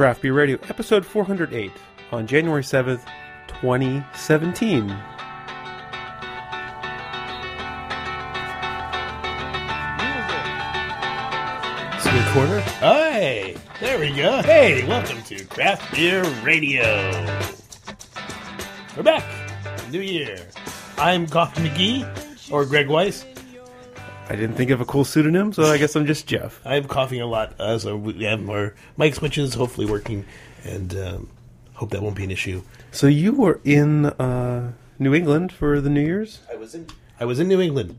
Craft Beer Radio, episode 408, on January 7th, 2017. School corner. Hey, there we go. Hey, welcome to Craft Beer Radio. We're back. New year. I'm Goff McGee or Greg Weiss. I didn't think of a cool pseudonym, so I guess I'm just Jeff. I'm coughing a lot, uh, so we have more mic switches hopefully working, and um, hope that won't be an issue. So you were in uh, New England for the New Year's? I was in. I was in New England.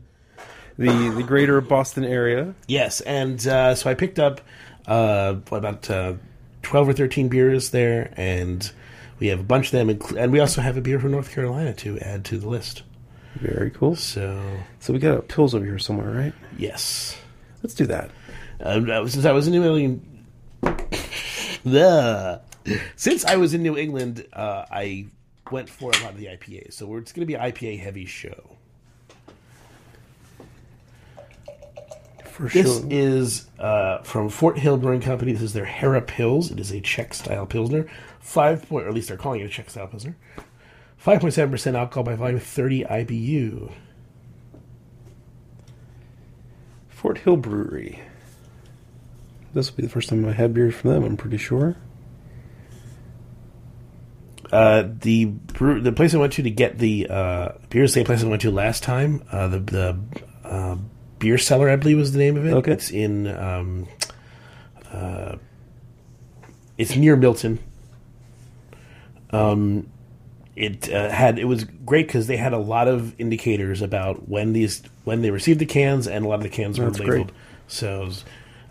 The, the greater Boston area. Yes, and uh, so I picked up uh, what, about uh, twelve or thirteen beers there, and we have a bunch of them, and we also have a beer from North Carolina to add to the list. Very cool. So So we got pills over here somewhere, right? yes, Let's do that. um, I was- since I was in New England, the since I was in New England, uh, I went for a lot of the IPAs. So we're, it's going to be an IPA heavy show. For This sure. is uh, from Fort Hill Brewing Company. This is their Hera Pils. It is a Czech style pilsner. Five point, or at least they're calling it a Czech style pilsner. Five point seven percent alcohol by volume, thirty IBU. Fort Hill Brewery. This will be the first time I had beer from them, I'm pretty sure. Uh, the brew, the place I went to to get the uh, beer, is the same place I went to last time. Uh, the the uh, beer cellar, I believe, was the name of it. Okay. It's in. Um, uh, it's near Milton. Um, it uh, had it was great because they had a lot of indicators about when these when they received the cans and a lot of the cans were That's labeled. great. So was-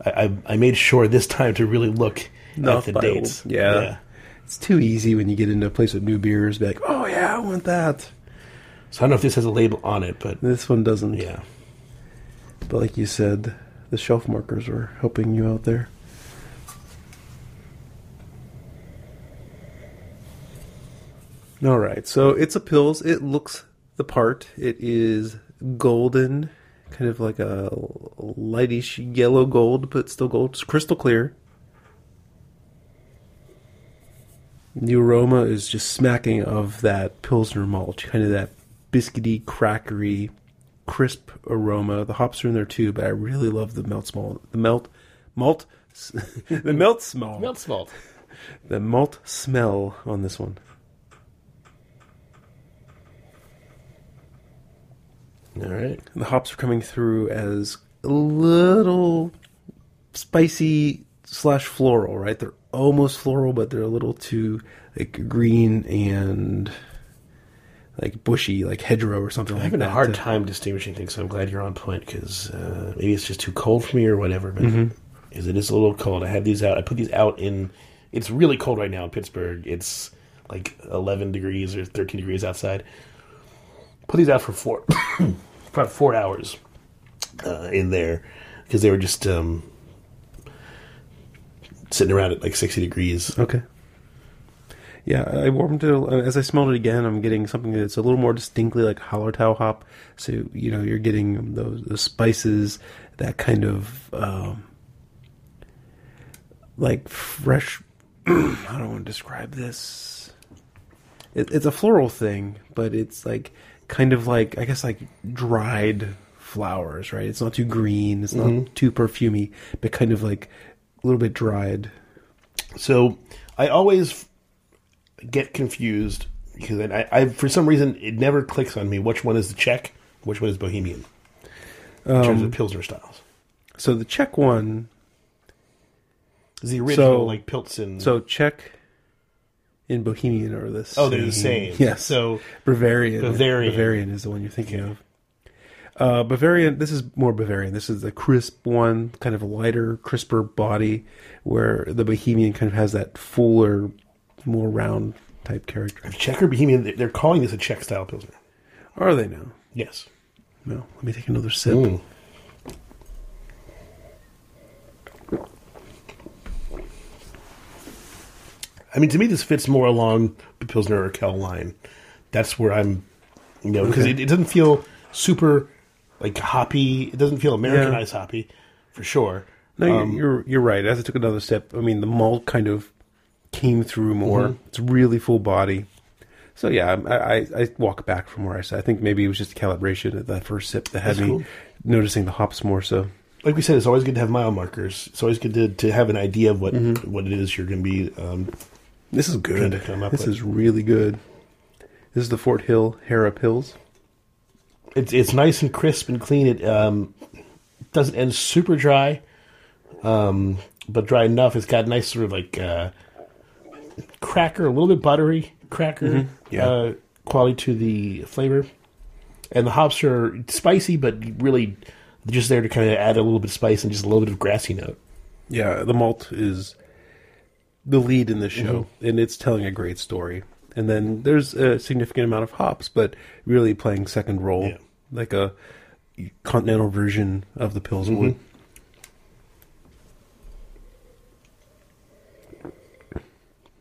I, I made sure this time to really look Not at the dates. yeah. It's too easy when you get into a place with new beers, be like, oh yeah, I want that. So I don't know if this has a label on it, but This one doesn't. yeah. But like you said, the shelf markers were helping you out there. All right, so it's a pills. It looks the part. It is golden, kind of like a lightish yellow gold, but still gold. It's crystal clear. The aroma is just smacking of that pilsner malt, kind of that biscuity, crackery, crisp aroma. The hops are in there too, but I really love the melt small, the melt, malt, the melt smell, Melt salt. the malt smell on this one. All right. The hops are coming through as a little spicy slash floral, right? They're almost floral, but they're a little too like green and like bushy, like hedgerow or something I'm like having that. a hard to- time distinguishing things, so I'm glad you're on point because uh, maybe it's just too cold for me or whatever. But Mm-hmm. is it is a little cold? I had these out. I put these out in. It's really cold right now in Pittsburgh. It's like 11 degrees or 13 degrees outside. Put these out for four, about four hours uh, in there because they were just um, sitting around at like 60 degrees. Okay. Yeah, I warmed it as I smelled it again. I'm getting something that's a little more distinctly like Hallertau hop. So you know, you're getting those spices, that kind of um, like fresh. I don't want to describe this. It, it's a floral thing, but it's like kind of like I guess like dried flowers, right? It's not too green. It's not mm-hmm. too perfumey, but kind of like a little bit dried. So I always get confused because I, I, for some reason, it never clicks on me which one is the Czech, which one is Bohemian in terms of um, Pilsner styles. So the Czech one Is the original So- like Pilsen? So Czech and Bohemian are the Oh, they're the same. Yes. So- Bavarian. Bavarian. Bavarian is the one you're thinking of. Uh, Bavarian. This is more Bavarian. This is the crisp one, kind of a lighter, crisper body, where the Bohemian kind of has that fuller, more round type character. Czech or Bohemian, they- they're calling this a Czech style Pilsner. Are they now? Yes. No. Let me take another sip. Mm. I mean, to me, this fits more along the Pilsner Urquell line. That's where I'm, you know, because Okay. it, it doesn't feel super like hoppy. It doesn't feel Americanized hoppy, for sure. No, you're, Um, you're you're right. As I took another sip, I mean the malt kind of came through more. Mm-hmm. It's really full body. So yeah, I, I, I walk back from where I said. I think maybe it was just a calibration at that first sip that had That's me cool. noticing the hops more. So Like we said, it's always good to have mile markers. It's always good to, to have an idea of what Mm-hmm. what it is you're going to be. Um, this is good. to come up This with. is really good. This is the Fort Hill Harrop Hills. it's it's nice and crisp and clean. It um, doesn't end super dry, um, but dry enough. It's got nice sort of like uh, cracker, a little bit buttery cracker Yeah. uh, quality to the flavor, and the hops are spicy, but really just there to kind of add a little bit of spice and just a little bit of grassy note. Yeah, the malt is the lead in the show, Mm-hmm. and it's telling a great story. And then there's a significant amount of hops, but really playing second role, Yeah. like a continental version of the Pils would. Mm-hmm.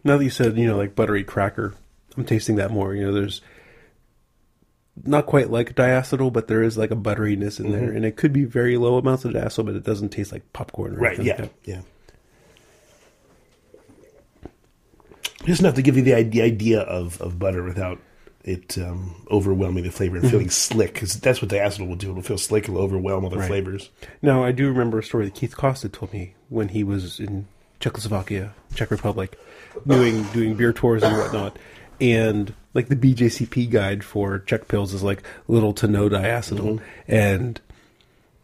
Now that you said, you know, like buttery cracker, I'm tasting that more. You know, there's not quite like diacetyl, but there is like a butteriness in Mm-hmm. there, and it could be very low amounts of diacetyl, but it doesn't taste like popcorn. Or Right? anything Yeah, like yeah. Just enough to give you the idea, idea of, of butter without it um, overwhelming the flavor and Mm-hmm. feeling slick. Because that's what diacetyl will do. It'll feel slick. It'll overwhelm other Right. flavors. Now, I do remember a story that Keith Costa told me when he was in Czechoslovakia, Czech Republic, doing doing beer tours and whatnot. And like the BJCP guide for Czech pills is like little to no diacetyl. And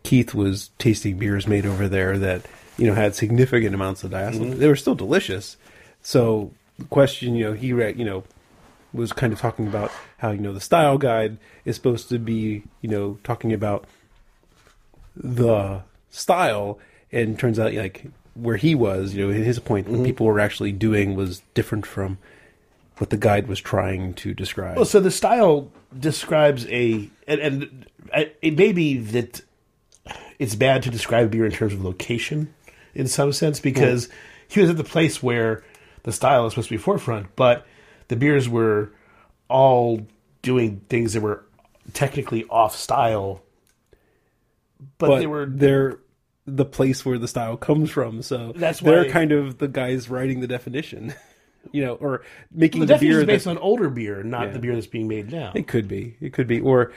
Keith was tasting beers made over there that you know had significant amounts of diacetyl. They were still delicious. So the question, you know, he read, you know was kind of talking about how you know the style guide is supposed to be you know talking about the style. And turns out like where he was you know his point what mm-hmm. people were actually doing was different from what the guide was trying to describe. Well, so the style describes a, and, and it may be that it's bad to describe beer in terms of location in some sense because hmm. he was at the place where the style is supposed to be forefront, but the beers were all doing things that were technically off style, but, but they were they're the place where the style comes from so That's why, they're kind of the guys writing the definition you know or making the the, beer is based on older beer, not Yeah. the beer that's being made now. It could be. It could be. Or,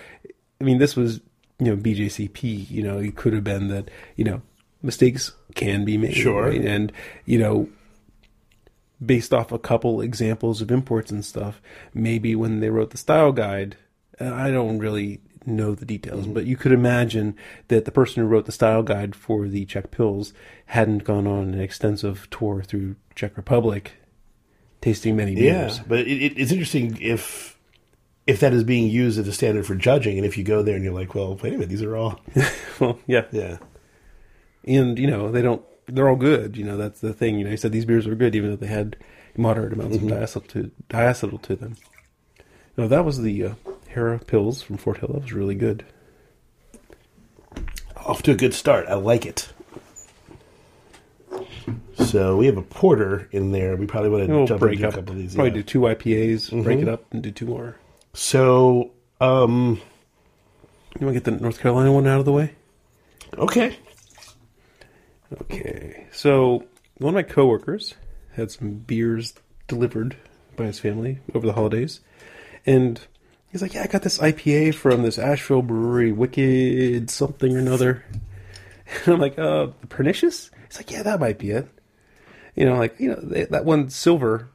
I mean, this was, you know, BJCP. You know, it could have been that, you know, mistakes can be made. Sure. right? And, you know, based off a couple examples of imports and stuff, maybe when they wrote the style guide, I don't really know the details, Mm-hmm. but you could imagine that the person who wrote the style guide for the Czech pills hadn't gone on an extensive tour through Czech Republic tasting many beers. Yeah, but it, it, it's interesting if if that is being used as a standard for judging, and if you go there and you're like, well, wait a minute, these are all well, yeah. yeah. and you know they don't they're all good you know that's the thing you know he said these beers were good even though they had moderate amounts Mm-hmm. of diacetyl to, diacetyl to them no that was the uh, hera pills from fort hill that was really good Off to a good start. I like it. So we have a porter in there. We probably want to we'll jump break up a couple of these. probably yeah. do two ipas break Mhm. it up and do two more So, um, you want to get the north carolina one out of the way okay. Okay so one of my coworkers had some beers delivered by his family over the holidays and he's like yeah i got this ipa from this asheville brewery wicked something or another. And i'm like uh pernicious? He's like yeah that might be it. You know like you know they, that one silver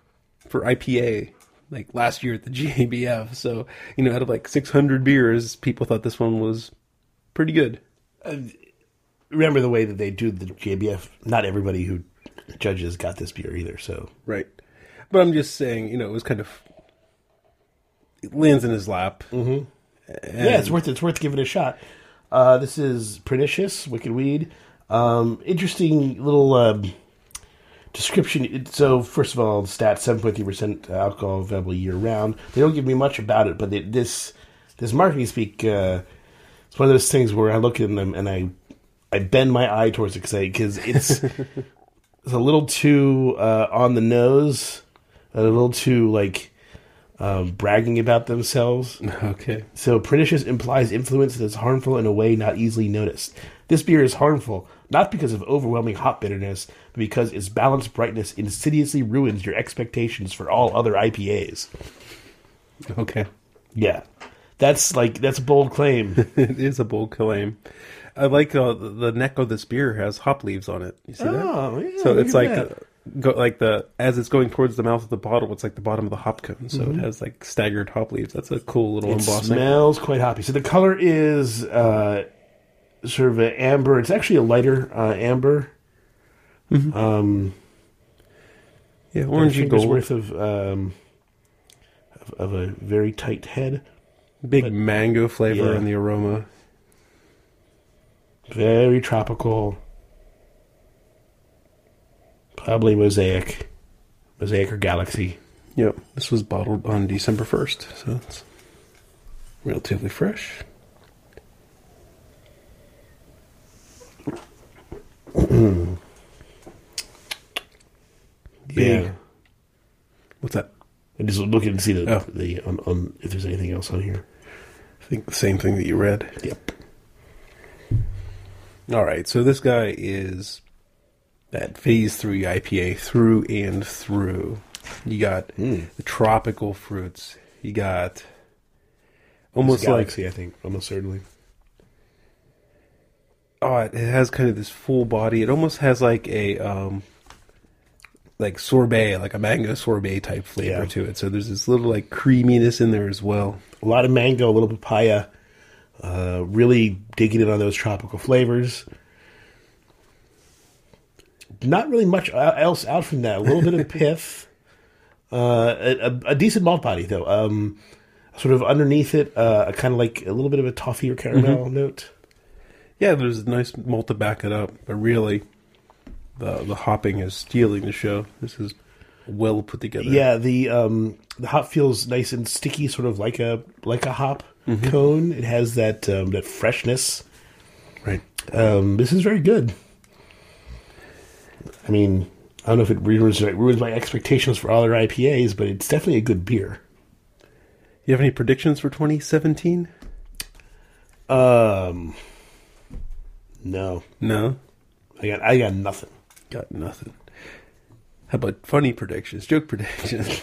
for ipa like last year at the gabf so you know out of like 600 beers people thought this one was pretty good Remember the way that they do the JBF. Not everybody who judges got this beer either. So Right. But I'm just saying, you know, it was kind of it lands in his lap. Mm-hmm. yeah, it's worth it's worth giving it a shot. Uh, this is pernicious, wicked weed. Um, interesting little um, description. So first of all, the stats seven point three percent alcohol available year round. They don't give me much about it, but it, this this marketing speak. Uh, it's one of those things where I look at them and I I bend my eye towards it because it's it's a little too uh, on the nose, a little too like um, bragging about themselves. Okay. So pernicious implies influence that is harmful in a way not easily noticed. This beer is harmful not because of overwhelming hop bitterness, but because its balanced brightness insidiously ruins your expectations for all other IPAs. Okay. Yeah, that's like that's a bold claim. it is a bold claim. I like uh, the the neck of this beer has hop leaves on it. You see that? Oh, yeah, so look it's at like that. go like the as it's going towards the mouth of the bottle, it's like the bottom of the hop cone. So it has like staggered hop leaves. That's a cool little Mm-hmm. It embossing. smells quite hoppy. So the color is uh, sort of an amber. It's actually a lighter uh, amber. Um, yeah, orangey orangey gold. worth of, um, of of a very tight head. Big mango flavor Yeah. in the aroma. Very tropical. Probably mosaic, mosaic or galaxy. Yep. This was bottled on December first, so it's relatively fresh. Big. Yeah. What's that? I'm just looking to see the, Oh. the on, on if there's anything else on here. I think the same thing that you read. Yep. All right, so this guy is that phase three IPA through and through. You got Mm. the tropical fruits. You got almost like galaxy, I think, almost certainly. oh, it has kind of this full body. It almost has like a um, like sorbet, like a mango sorbet type flavor Yeah. to it. So there's this little like creaminess in there as well. A lot of mango, a little papaya. Uh, really digging in on those tropical flavors. Not really much else out from that. A little bit of pith. Uh, a, a- decent malt body though. Um, sort of underneath it, uh, kind of like a little bit of a toffee or caramel note. Yeah, there's a nice malt to back it up, but really, the the hopping is stealing the show. This is well put together. Yeah, the um, the hop feels nice and sticky, sort of like a like a hop cone. It has that um, that freshness. right. Um, this is very good. I mean, I don't know if it ruins ruins my expectations for other IPAs, but it's definitely a good beer. You have any predictions for 2017? Um, no, No, I got I got nothing. got nothing. How about funny predictions, joke predictions?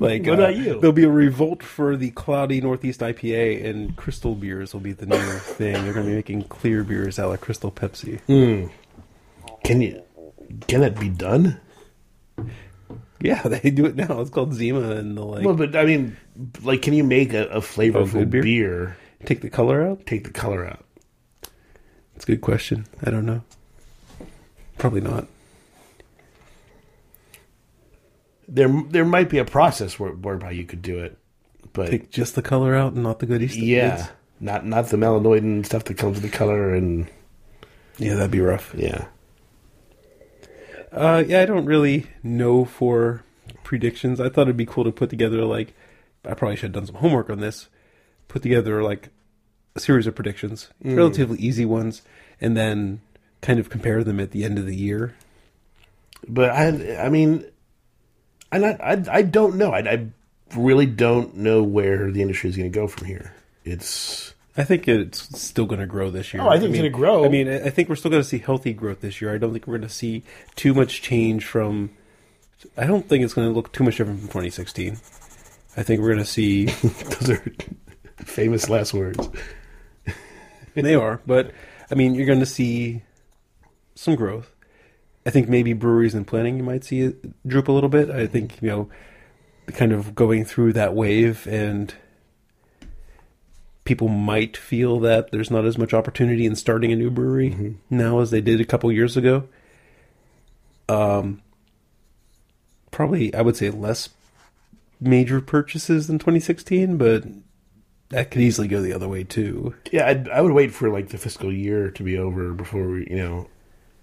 like, uh, What about you? There'll be a revolt for the cloudy Northeast IPA, and crystal beers will be the new thing. They're going to be making clear beers out of Crystal Pepsi. Can you can that be done? Yeah, they do it now. It's called Zima, and they'll like Well, but I mean, like, can you make a, a flavorful good beer? beer? take the color out. Take the color out. It's a good question. I don't know. Probably not. There, there might be a process where, whereby you could do it, but Take just the color out and not the goodies. yeah, not not the melanoid and stuff that comes with the color, and yeah, that'd be rough. yeah, Uh, yeah, I don't really know for predictions. I thought it'd be cool to put together like I probably should have done some homework on this. Put together like a series of predictions, relatively easy ones, and then kind of compare them at the end of the year. but I, I mean, I I, I don't know. I, I really don't know where the industry is going to go from here. It's I think it's still going to grow this year. Oh, I think it's mean- gonna grow. I mean, I I think we're still going to see healthy growth this year. I don't think we're going to see too much change from. I don't think it's going to look too much different from 2016. I think we're going to see those are famous last words. they are, but I mean, you're going to see some growth. I think maybe breweries and planning you might see it droop a little bit. I think you know, kind of going through that wave and people might feel that there's not as much opportunity in starting a new brewery now as they did a couple years ago. Um, probably I would say less major purchases than 2016, but that could easily go the other way too. Yeah, I'd, I would wait for like the fiscal year to be over before we, you know,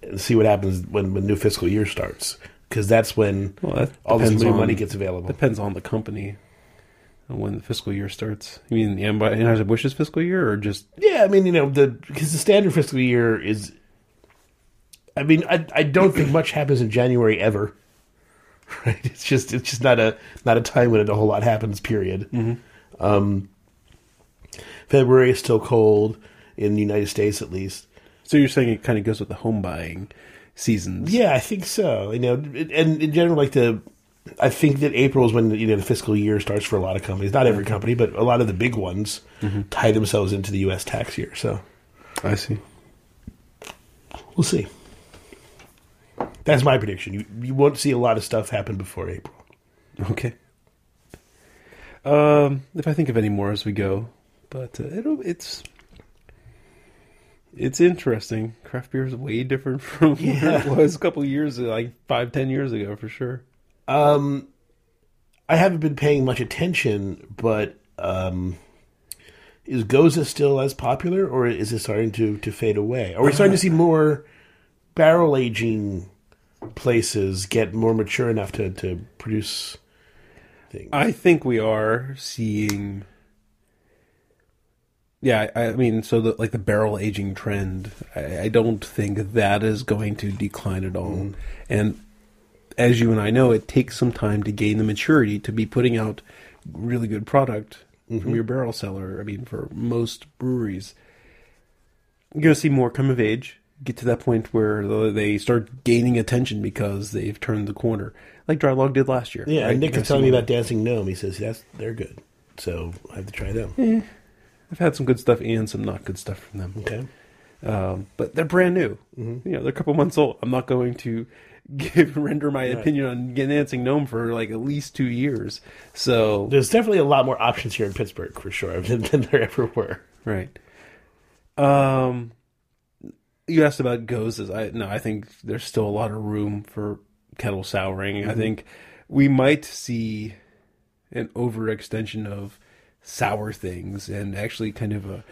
and see what happens when the new fiscal year starts because that's when Well, that all this new on- money gets available. Depends on the company and when the fiscal year starts. You mean the Anheuser Busch's fiscal year, or just Yeah, I mean, you know, the because the standard fiscal year is. I mean, I I don't think much happens in January ever. right? It's just it's just not a not a time when a whole lot happens. Period. Um, February is still cold in the United States, at least. So you're saying it kind of goes with the home buying seasons? Yeah, I think so. You know, and in general, like the, I think that April is when you know the fiscal year starts for a lot of companies. Not every company, but a lot of the big ones tie themselves into the U.S. tax year. So I see. we'll see. That's my prediction. You you won't see a lot of stuff happen before April. Okay. Um, if I think of any more as we go, but uh, it'll, it's it's interesting. Craft beer is way different from Yeah. what it was a couple years, like five, ten years ago, for sure. Um, I haven't been paying much attention, but um, is Gose still as popular, or is it starting to, to fade away? Are we starting to see more barrel aging places get more mature enough to, to produce things? I think we are seeing. Yeah, I, I mean, so the like the barrel aging trend, I, I don't think that is going to decline at all. Mm. And as you and I know, it takes some time to gain the maturity to be putting out really good product from mm-hmm. your barrel cellar. I mean, for most breweries, you're going to see more come of age, get to that point where they start gaining attention because they've turned the corner, like Draai Laag did last year. yeah, right? Nick was telling me about Dancing Gnome. He says that's they're good, so I have to try them. Eh. I've had some good stuff and some not good stuff from them. Okay. Um, but they're brand new. You know, they're a couple months old. I'm not going to give render my opinion on Dancing Gnome for like at least two years. So There's definitely a lot more options here in Pittsburgh for sure than, than there ever were. right. Um, you asked about goses. I no, I think there's still a lot of room for kettle souring. I think we might see an overextension of sour things and actually kind of a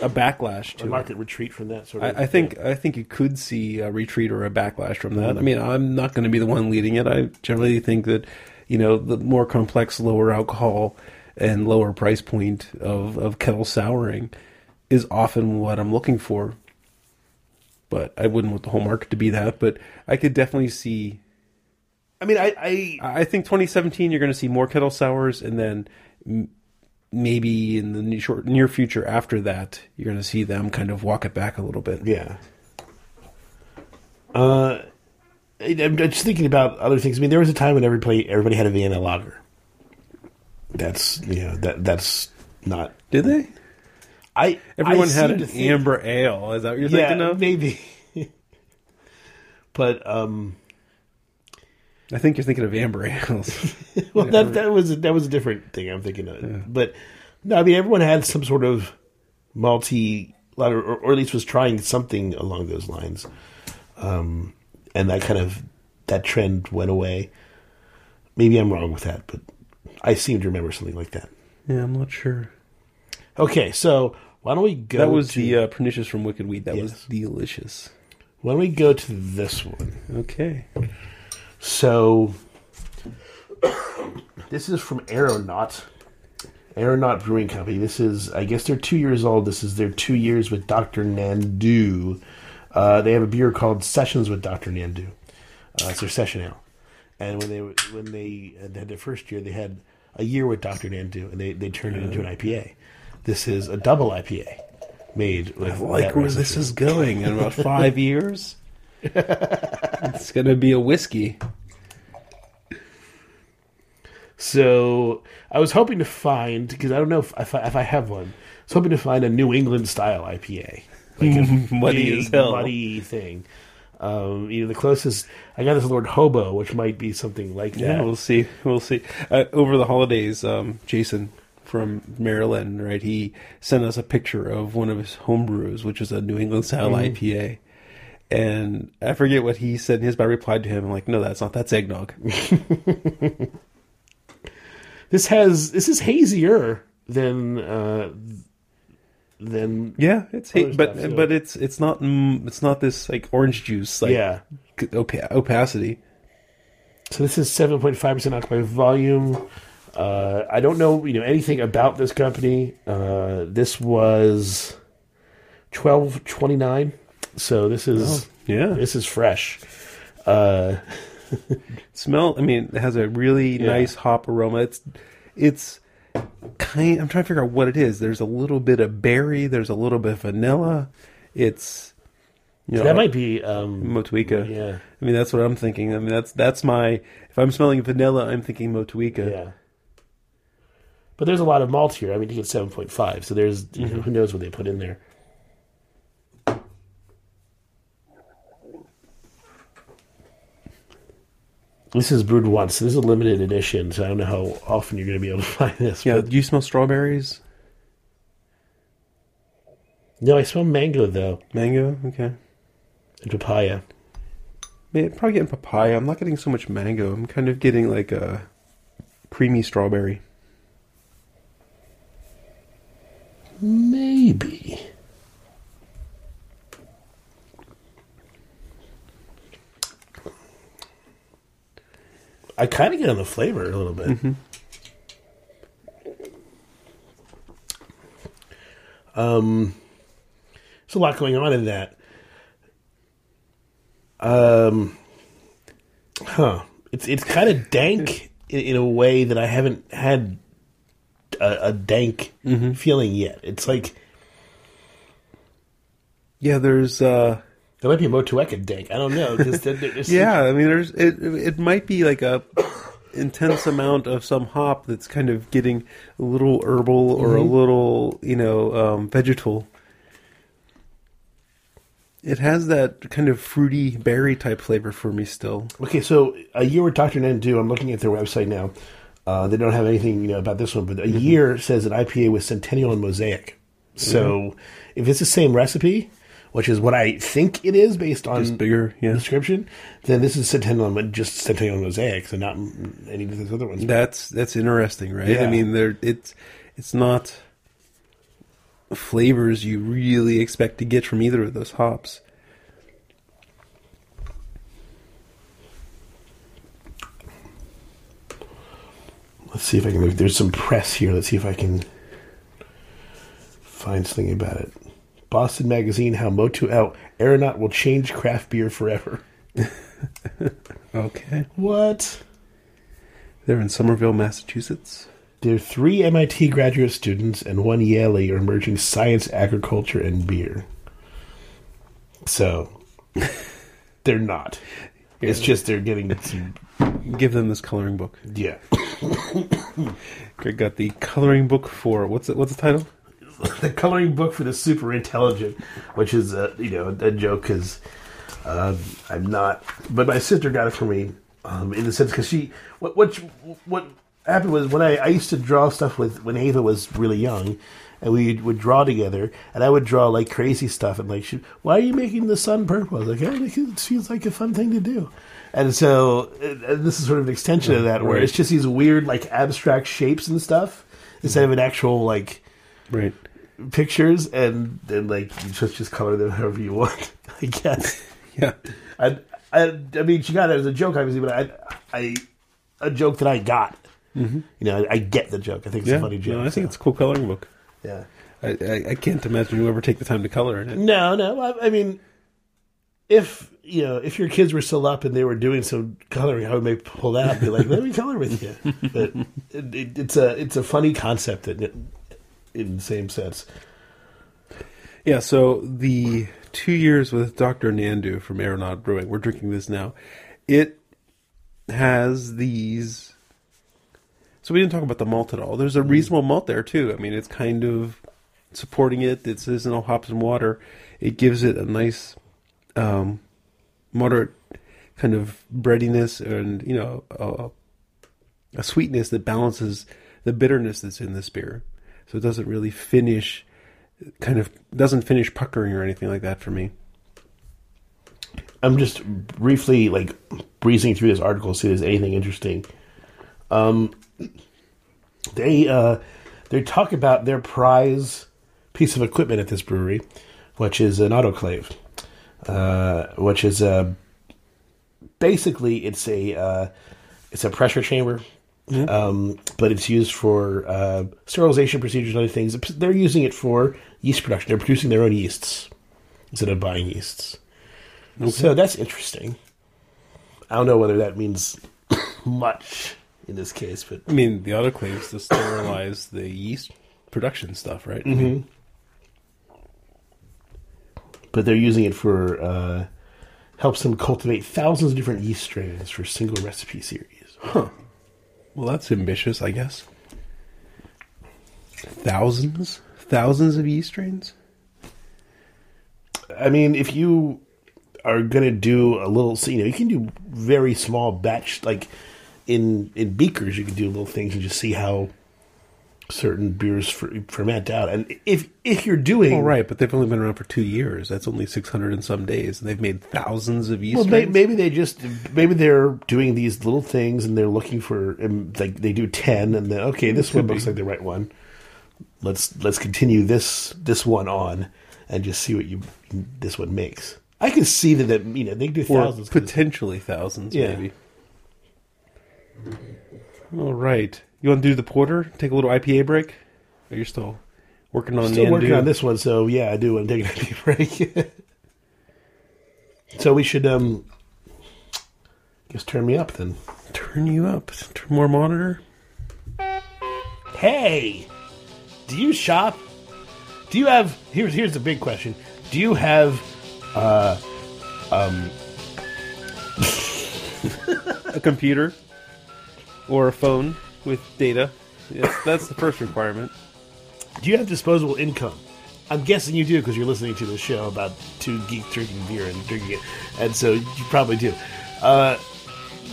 a backlash to A it. market retreat from that sort of. I, I think I think you could see a retreat or a backlash from that. I mm-hmm. mean, I'm not going to be the one leading it. I generally think that you know the more complex, lower alcohol and lower price point of of kettle souring is often what I'm looking for. But I wouldn't want the whole market to be that. But I could definitely see. I mean, I, I I think 2017 you're going to see more kettle sours, and then maybe in the short near future after that you're going to see them kind of walk it back a little bit. Yeah. Uh, I'm just thinking about other things. I mean, there was a time when everybody everybody had a Vienna lager. That's you know that that's not. Did they? I Everyone I had an think- amber ale. Is that what you're Yeah, thinking of? maybe. but um, I think you're thinking of amber ales. well, that that was that was a different thing I'm thinking of. But no, I mean, everyone had some sort of multi, or, or at least was trying something along those lines. Um, and that kind of that trend went away. Maybe I'm wrong with that, but I seem to remember something like that. yeah, I'm not sure. Okay, so why don't we go? That was to, the uh, pernicious from Wicked Weed. That was delicious. Why don't we go to this one? Okay. So this is from Aeronaut. Aeronaut Brewing Company. This is, I guess, they're two years old. This is their two years with Dr. Nandu. Uh, they have a beer called Sessions with Dr. Nandu. Uh, it's their session ale. And when they when they had their first year, they had a year with Dr. Nandu, and they, they turned it into an IPA. This is a double IPA made with I like where recipe. this is going in about five years. it's going to be a whiskey. So I was hoping to find because I don't know if, if, I, if I have one. I was hoping to find a New England style IPA, like a Muddy big, as hell. muddy thing. Um, you know, the closest I got is Lord Hobo, which might be something like that. Yeah, we'll see. We'll see. Uh, over the holidays, um, Jason from Maryland, right? He sent us a picture of one of his homebrews, which is a New England style IPA. And I forget what he said in his, but I replied to him. I'm like, no, that's not. That's eggnog. This has this is hazier than uh, than Yeah, it's hate, but stuff, but it's it's not mm, it's not this like orange juice like yeah. opa- opacity. So this is seven point five percent alcohol by volume. Uh, I don't know, you know, anything about this company. Uh, this was twelve twenty nine. So this is Yeah, this is fresh. Uh, Smell. I mean, it has a really Yeah. nice hop aroma. It's it's kind. I'm trying to figure out what it is. There's a little bit of berry. There's a little bit of vanilla. It's you know that might be. Um, Motueka. yeah, I mean, that's what I'm thinking. I mean, that's that's my. If I'm smelling vanilla, I'm thinking Motueka. yeah. But there's a lot of malt here. I mean, you get seven point five. So there's you Mm-hmm. know, who knows what they put in there. This is brewed once. This is a limited edition, so I don't know how often you're going to be able to find this. Yeah. but- Do you smell strawberries? no, I smell mango though, Mango. Okay. and papaya. Man, probably getting papaya. I'm not getting so much mango. I'm kind of getting like a creamy strawberry. Maybe. I kind of get on the flavor a little bit. Um, there's a lot going on in that. Um, huh? It's it's kind of dank in, in a way that I haven't had a, a dank feeling yet. It's like Yeah. There's. uh there might be a Motueka dank. I don't know. Just, there's- Yeah, I mean, there's it. It might be like a intense amount of some hop that's kind of getting a little herbal or a little, you know, um, vegetal. It has that kind of fruity berry type flavor for me still. Okay, so a year with Dr. Nandu, I'm looking at their website now. Uh, they don't have anything you know about this one, but a year says an IPA with Centennial and Mosaic. So if it's the same recipe, which is what I think it is based on Just bigger, yeah. description, then this is Centennial and just Centennial Mosaics and not any of these other ones. That's that's interesting, right? Yeah. I mean, there it's it's not flavors you really expect to get from either of those hops. Let's see if I can. There's some press here. Let's see if I can find something about it. Boston Magazine: How Motu Out Aeronaut will change craft beer forever. Okay, What? they're in Somerville, Massachusetts. There are three MIT graduate students and one Yale are merging science, agriculture, and beer. So they're not. It's just they're getting some. Give them this coloring book. Yeah. Greg got the coloring book for what's it? What's the title? the coloring book for the super intelligent, which is a you know a joke because uh, I'm not. But my sister got it for me um, in the sense because she what what what happened was when I I used to draw stuff with when Ava was really young. And we would draw together, and I would draw like crazy stuff. And like, she, why are you making the sun purple? I was like, oh, it seems like a fun thing to do. And so, and this is sort of an extension of that, where Right. it's just these weird, like abstract shapes and stuff, instead of an actual like Right. Pictures and then like you just just color them however you want. I guess. Yeah. I, I I mean she got it as a joke obviously, but I I a joke that I got. Mm-hmm. You know, I, I get the joke. I think it's Yeah. a funny joke. No, I think so, it's a cool coloring book. yeah. I, I, I can't imagine you ever take the time to color in it. No, no. I, I mean, if you know, if your kids were still up and they were doing some coloring, I would maybe pull that out and be like, "Let me color with you." But it, it, it's a it's a funny concept in, in the same sense. Yeah, so the two years with Dr. Nandu from Aeronaut Brewing, we're drinking this now. It has these. So we didn't talk about the malt at all. There's a reasonable malt there too. I mean, it's kind of supporting it. It says no hops and water. It gives it a nice, um, moderate kind of breadiness and you know a, a sweetness that balances the bitterness that's in this beer. So it doesn't really finish kind of doesn't finish puckering or anything like that for me. I'm just briefly like breezing through this article to see if there's anything interesting. Um, they uh, they talk about their prize piece of equipment at this brewery, which is an autoclave, uh, which is uh, basically it's a uh, it's a pressure chamber. Um, but it's used for uh, sterilization procedures and other things. They're using it for yeast production. They're producing their own yeasts instead of buying yeasts. So that's interesting. I don't know whether that means much in this case, but I mean, the autoclave is to sterilize the yeast production stuff, right? Mm-hmm. but they're using it for uh, helps them cultivate thousands of different yeast strains for a single recipe series. Well, that's ambitious, I guess. Thousands, thousands of yeast strains. I mean, if you are gonna do a little, you know, you can do very small batch, like in in beakers, you can do little things and just see how certain beers fer- ferment out. And if if you're doing All right, but they've only been around for two years. That's only six hundred and some days, and they've made thousands of yeast Well, may, maybe they just maybe they're doing these little things and they're looking for um, like they do ten and then okay, this one looks be. like the right one. Let's let's continue this this one on and just see what you this one makes. I can see that that you know they do or thousands. potentially thousands, Yeah. maybe. All right, you want to do the porter? Take a little IPA break? Or you're still working on Still the working on this one, so yeah, I do want to take an IP break. so we should um, just turn me up then. Turn you up. Turn more monitor. Hey, do you shop? Do you have? Here's here's the big question. Do you have? Uh, um, A computer or a phone with data. Yes, that's the first requirement. Do you have disposable income? I'm guessing you do because you're listening to the show about two geeks drinking beer and drinking it, and so you probably do. Uh,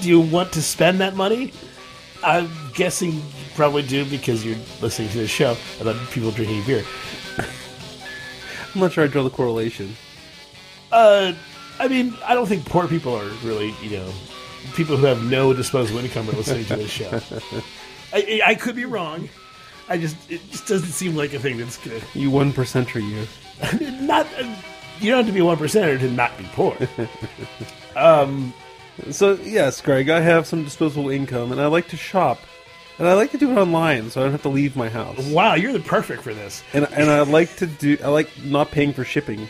do you want to spend that money? I'm guessing you probably do because you're listening to the show about people drinking beer. I'm not sure I draw the correlation. Uh, I mean, I don't think poor people are really, you know, people who have no disposable income are listening to this show. I, I could be wrong. I just it just doesn't seem like a thing that's good. You one percenter, you. Not you don't have to be one percenter to not be poor. Um. So yes, Greg, I have some disposable income, and I like to shop, and I like to do it online, so I don't have to leave my house. wow, you're the perfect for this. And and I like to do. I like not paying for shipping.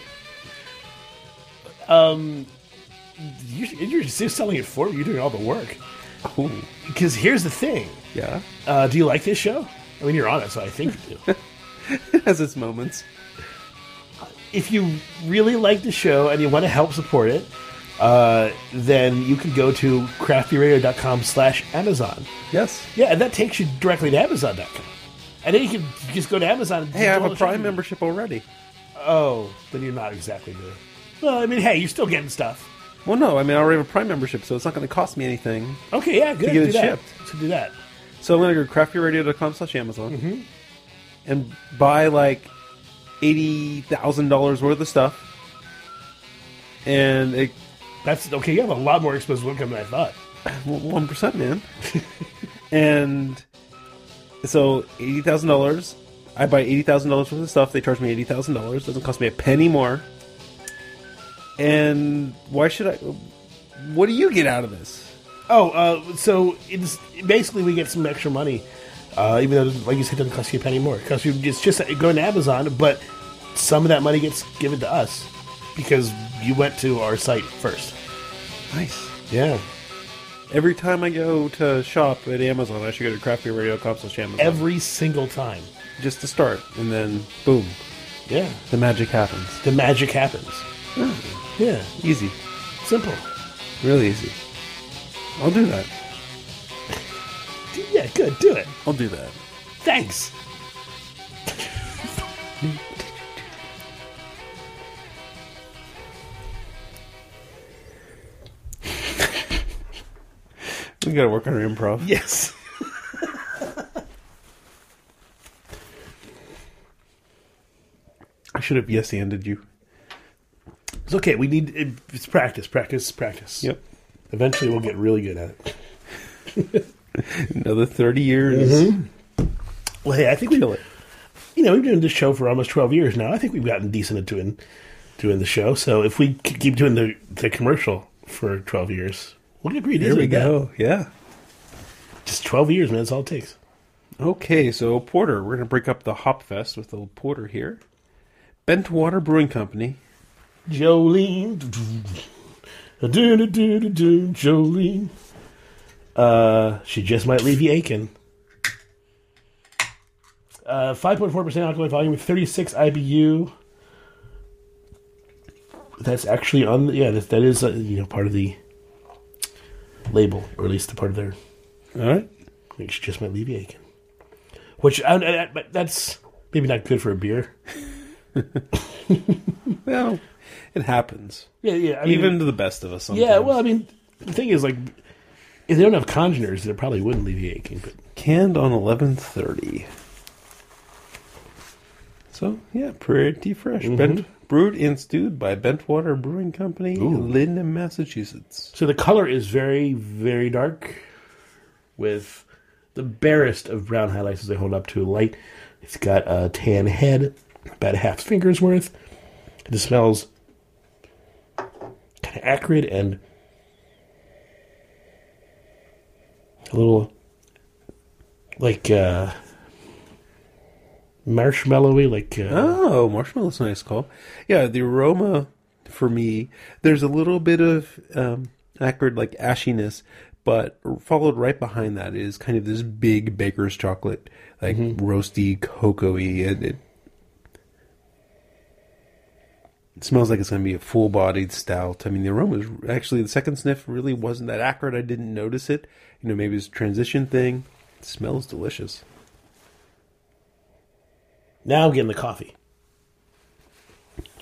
You, you're just selling it for me. You're doing all the work. Ooh, Because here's the thing. yeah, Uh, do you like this show? I mean, you're on it, so I think you do. it has its moments. if you really like the show and you want to help support it, uh, then you can go to craftbeerradio.com slash Amazon. Yes. Yeah, and that takes you directly to Amazon.com. And then you can just go to Amazon. And Hey, I have a Prime membership already. Oh, then you're not exactly the. Well, I mean, hey, you're still getting stuff. Well, no, I mean I already have a Prime membership, so it's not going to cost me anything. Okay, yeah, good. To get do it that. shipped. To do that. So I'm going to go to craftbeerradio.com slash Amazon Mm-hmm. and buy like eighty thousand dollars worth of stuff, and it That's okay. You have a lot more expensive income than I thought. one percent, man. and so eighty thousand dollars. I buy eighty thousand dollars worth of stuff. They charge me eighty thousand dollars. Doesn't cost me a penny more. And why should I? What do you get out of this? Oh, uh, so it's basically we get some extra money, uh, even though, like you said, it doesn't cost you a penny more. Because it's just going to Amazon, but some of that money gets given to us because you went to our site first. Nice. Yeah. Every time I go to shop at Amazon, I should go to craftbeerradio.com slash Amazon. Every single time. just to start, and then boom, Yeah. the magic happens. The magic happens. Yeah. Easy, Simple. really easy. I'll do that. Yeah, good. Do it. I'll do that. Thanks. We gotta work on our improv. Yes. I should have yes ended you. It's okay. We need it's practice, practice, practice. Yep. Eventually, we'll get really good at it. Another thirty years. Mm-hmm. Mm-hmm. Well, hey, I think we, Kill it. you know, we've been doing this show for almost twelve years now. I think we've gotten decent at doing doing the show. So if we keep doing the the commercial for twelve years, we'll get pretty There we at that. go. Yeah. Just twelve years, man. That's all it takes. Okay, so porter. We're gonna break up the hop fest with a little porter here. Bentwater Brewing Company. Jolene. Jolene. Uh, she just might leave you aching. Uh, 5.4% alcohol volume, 36 IBU. That's actually on. The, yeah, that, that is uh, you know part of the label, or at least the part of their. All right. She just might leave you aching. Which, I, I, but that's maybe not good for a beer. Well, it happens. Yeah, yeah. I mean, Even to the best of us. Sometimes. yeah. Well, I mean, the thing is, like, if they don't have congeners, they probably wouldn't leave you aching. But canned on eleven thirty. So yeah, pretty fresh. Mm-hmm. Bent, brewed and stewed by Bentwater Brewing Company, in Linden, Massachusetts. So the color is very, very dark, with the barest of brown highlights as they hold up to light. It's got a tan head, about a half finger's worth. It smells acrid and a little like uh, marshmallowy, like uh, Oh, marshmallow's a nice call. Yeah, the aroma for me, there's a little bit of um, acrid, like ashiness, but followed right behind that is kind of this big baker's chocolate, like roasty, cocoa-y. It, it, it smells like it's going to be a full-bodied stout. I mean, the aroma is actually the second sniff really wasn't that acrid. I didn't notice it. You know, maybe it's a transition thing. It smells delicious. Now I'm getting the coffee.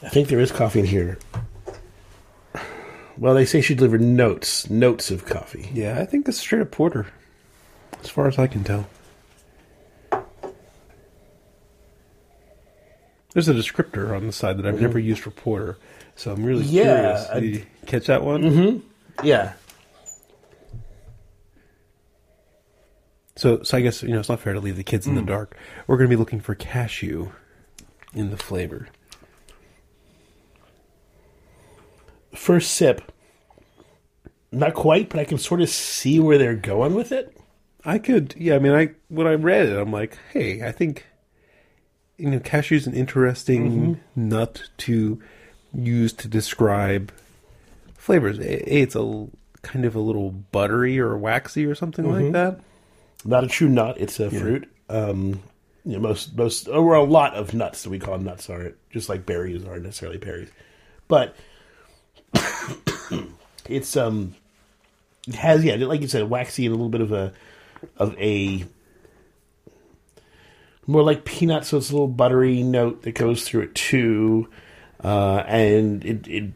I think there is coffee in here. Well, they say she delivered notes, notes of coffee. Yeah, I think it's straight up porter, as far as I can tell. There's a descriptor on the side that I've mm-hmm. never used for porter, so I'm really Yeah, curious. Did you catch that one? Mm-hmm. Yeah. So, so I guess you know it's not fair to leave the kids in the mm. dark. We're going to be looking for cashew in the flavor. First sip. Not quite, but I can sort of see where they're going with it. I could, yeah. I mean, I when I read it, I'm like, hey, I think you know, cashew's an interesting nut to use to describe flavors. A, it's a kind of a little buttery or waxy or something like that. Not a true nut; it's a fruit. Um, you know, most most or a lot of nuts that we call nuts aren't just like berries aren't necessarily berries, but it's um it has yeah like you said waxy and a little bit of a of a more like peanuts, so it's a little buttery note that goes through it too, uh, and it, it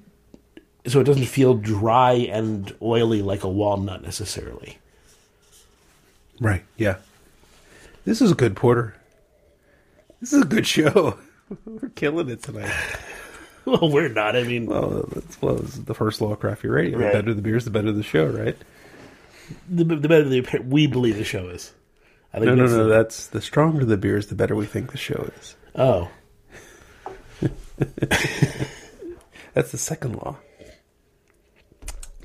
so it doesn't feel dry and oily like a walnut necessarily. Right. Yeah. This is a good porter. This is a good show. We're killing it tonight. Well, we're not. I mean, Well, that's well, this is the first law of crafty radio. Right. The better the beers, the better the show, right? the, the better the we believe the show is. I think No, no, no. the- That's the stronger the beers, the better we think the show is. oh, That's the second law.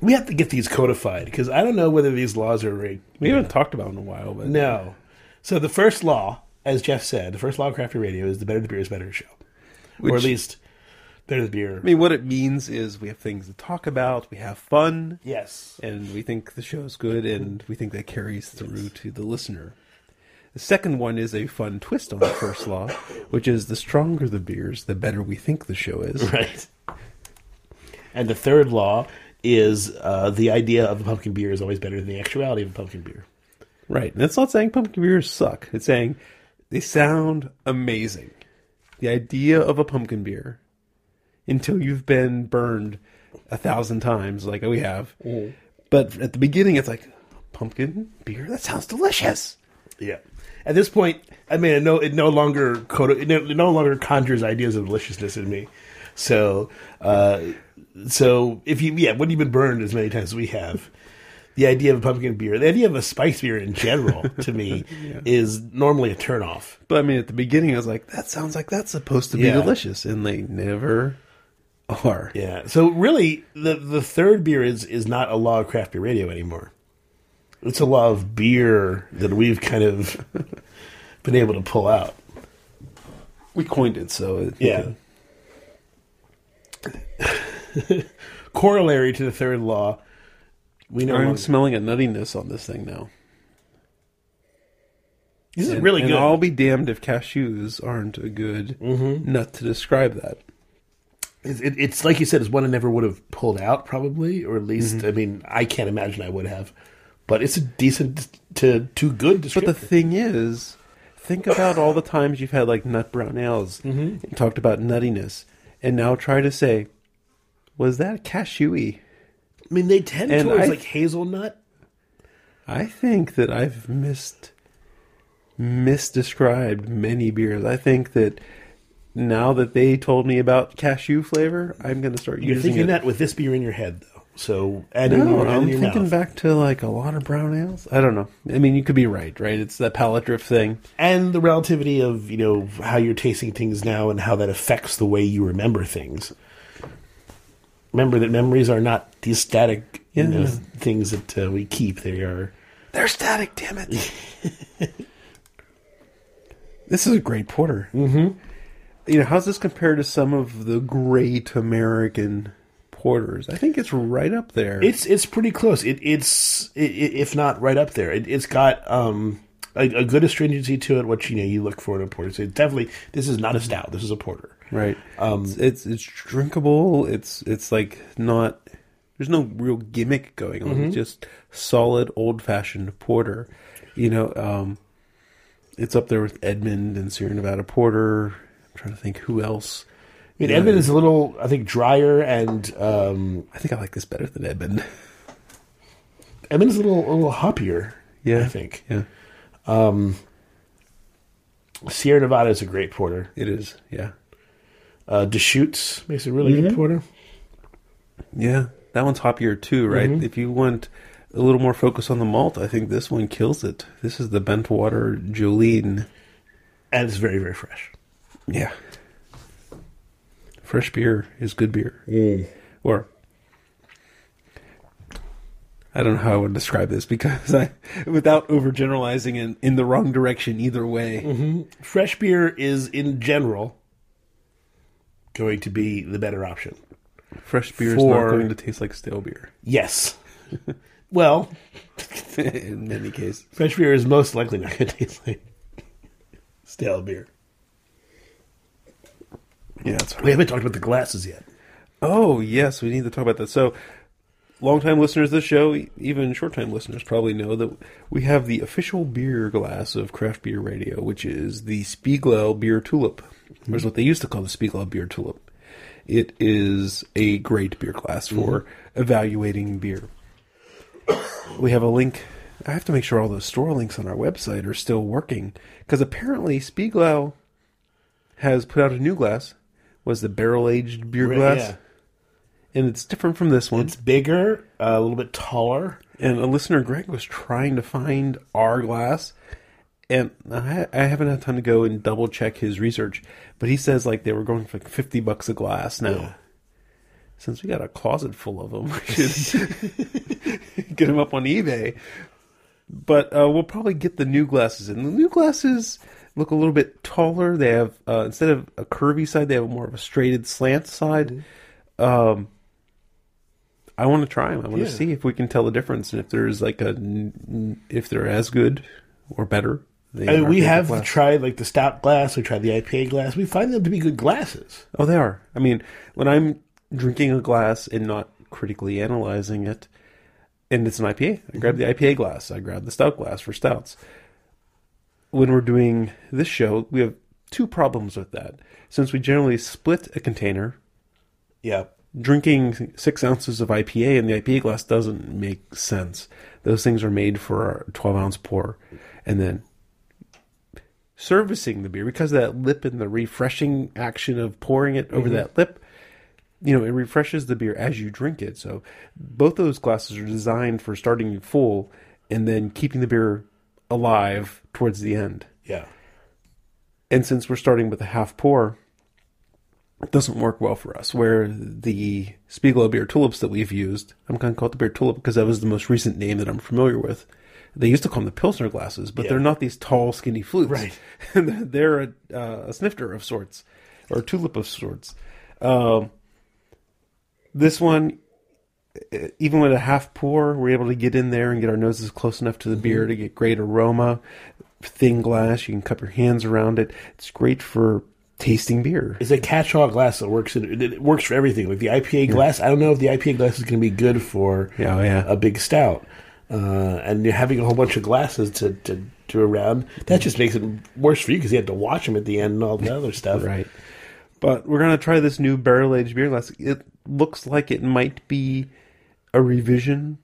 we have to get these codified because I don't know whether these laws are rigged. We haven't talked about it in a while, but No. So the first law, as Jeff said, the first law of crafty radio is the better the beer is better the show, or at Which- least better the beer. I mean, what it means is we have things to talk about, we have fun, yes. and we think the show's good, and we think that carries through to the listener. The second one is a fun twist on the first law, which is the stronger the beers, the better we think the show is. Right. And the third law is uh, the idea of a pumpkin beer is always better than the actuality of a pumpkin beer. Right. And it's not saying pumpkin beers suck. It's saying they sound amazing. The idea of a pumpkin beer, until you've been burned a thousand times, like we have. But at the beginning, it's like, pumpkin beer? That sounds delicious. Yeah. At this point, I mean, it no, it no longer it no, it no longer conjures ideas of deliciousness in me. So, uh, so if you, yeah, when you've been burned as many times as we have, the idea of a pumpkin beer, the idea of a spice beer in general, to me, is normally a turnoff. But I mean, at the beginning, I was like, that sounds like that's supposed to be Yeah. delicious. And they never are. Yeah. So really, the the third beer is is not a law of craft beer radio anymore. It's a law of beer that we've kind of been able to pull out. We coined it, so it, Yeah. Corollary to the third law, we know I'm smelling a nuttiness on this thing now. this is And- really and good. I'll be damned if cashews aren't a good Mm-hmm. nut to describe that. It's, it, it's like you said, it's one I never would have pulled out, probably, or at least, Mm-hmm. I mean, I can't imagine I would have. But it's a decent to to good But the thing is, think about all the times you've had like nut brown ales Mm-hmm. and talked about nuttiness, and now try to say, was that cashewy? I mean, they tend And towards I- like hazelnut. I think that I've missed misdescribed many beers. I think that now that they told me about cashew flavor, I'm going to start You're using thinking it. that with this beer in your head, though. So add in No, I'm thinking mouth. back to like a lot of brown ales. I don't know. I mean, you could be right, right? It's that palate drift thing. and the relativity of you know how you're tasting things now and how that affects the way you remember things. Remember that memories are not these static you Yeah. know, things that uh, we keep. They are They're static, damn it. this is a great porter. Mm-hmm. You know, how's this compared to some of the great American porters? I think it's right up there. It's it's pretty close. It, it's i i if not right up there. It, it's got um, a, a good astringency to it, which you know you look for in a porter. So it definitely, this is not a stout. This is a porter. right. Um, it's, it's it's drinkable. It's it's like not. There's no real gimmick going on. It's just solid old fashioned porter. You know, um, it's up there with Edmund and Sierra Nevada Porter. I'm trying to think who else. I mean, Yeah. Edmund is a little, I think, drier, and um, I think I like this better than Edmund. Edmund is a little a little hoppier. Yeah, I think Yeah, Sierra Nevada is a great porter. it is. Yeah, Uh, Deschutes makes a really Mm-hmm. good porter. yeah. That one's hoppier too, right? Mm-hmm. If you want a little more focus on the malt, I think this one kills it. This is the Bentwater Jolene. and it's very very fresh. Yeah, fresh beer is good beer. Mm. Or I don't know how I would describe this because I, without overgeneralizing in in the wrong direction either way. Mm-hmm. Fresh beer is in general going to be the better option. Fresh beer is not going to taste like stale beer Yes. well, in many cases. fresh beer is most likely not going to taste like stale beer. Yeah, that's right. We haven't talked about the glasses yet. Oh, yes, we need to talk about that. So, long-time listeners of the show, even short time listeners, probably know that we have the official beer glass of Craft Beer Radio, which is the Spiegel Beer Tulip, or is what they used to call the Spiegel Beer Tulip. It is a great beer glass for mm-hmm. evaluating beer. We have a link. I have to make sure all those store links on our website are still working because apparently Spiegel has put out a new glass. Was the barrel aged beer glass? yeah. and it's different from this one. It's bigger, uh, a little bit taller. and a listener, Greg, was trying to find our glass, and I, I haven't had time to go and double check his research, but he says like they were going for like fifty bucks a glass now. Yeah. Since we got a closet full of them, we should get them up on eBay. But uh, we'll probably get the new glasses in. The new glasses look a little bit taller. They have uh, instead of a curvy side, they have more of a straighted slant side. Um, I want to try them. I want Yeah. to see if we can tell the difference and if there's like a if they're as good or better. I mean, we have glass. tried like the stout glass. We tried the IPA glass. We find them to be good glasses. Oh, they are. I mean, when I'm drinking a glass and not critically analyzing it, and it's an IPA, I grab the IPA glass. I grab the stout glass for stouts. When we're doing this show, we have two problems with that. Since we generally split a container, Yeah. drinking six ounces of IPA in the IPA glass doesn't make sense. Those things are made for a 12 ounce pour. And then servicing the beer because of that lip and the refreshing action of pouring it over mm-hmm. that lip, you know, it refreshes the beer as you drink it. So both those glasses are designed for starting full and then keeping the beer alive towards the end. Yeah. And since we're starting with a half pour, it doesn't work well for us. Where the Spiegel beer tulips that we've used, I'm going to call it the beer tulip because that was the most recent name that I'm familiar with. They used to call them the Pilsner glasses, but Yeah. they're not these tall, skinny flutes. Right. they're a, uh, a snifter of sorts, or a tulip of sorts. Um, This one, even with a half pour, we're able to get in there and get our noses close enough to the beer to get great aroma. Thin glass, you can cup your hands around it. It's great for tasting beer. It's a catch-all glass that works. In, it works for everything. Like the IPA glass, I don't know if the IPA glass is going to be good for Yeah, oh, yeah. a big stout. Uh, and you're having a whole bunch of glasses to to do around. That just makes it worse for you because you have to watch them at the end and all the other stuff. Right. But we're gonna try this new barrel aged beer glass. It looks like it might be a revision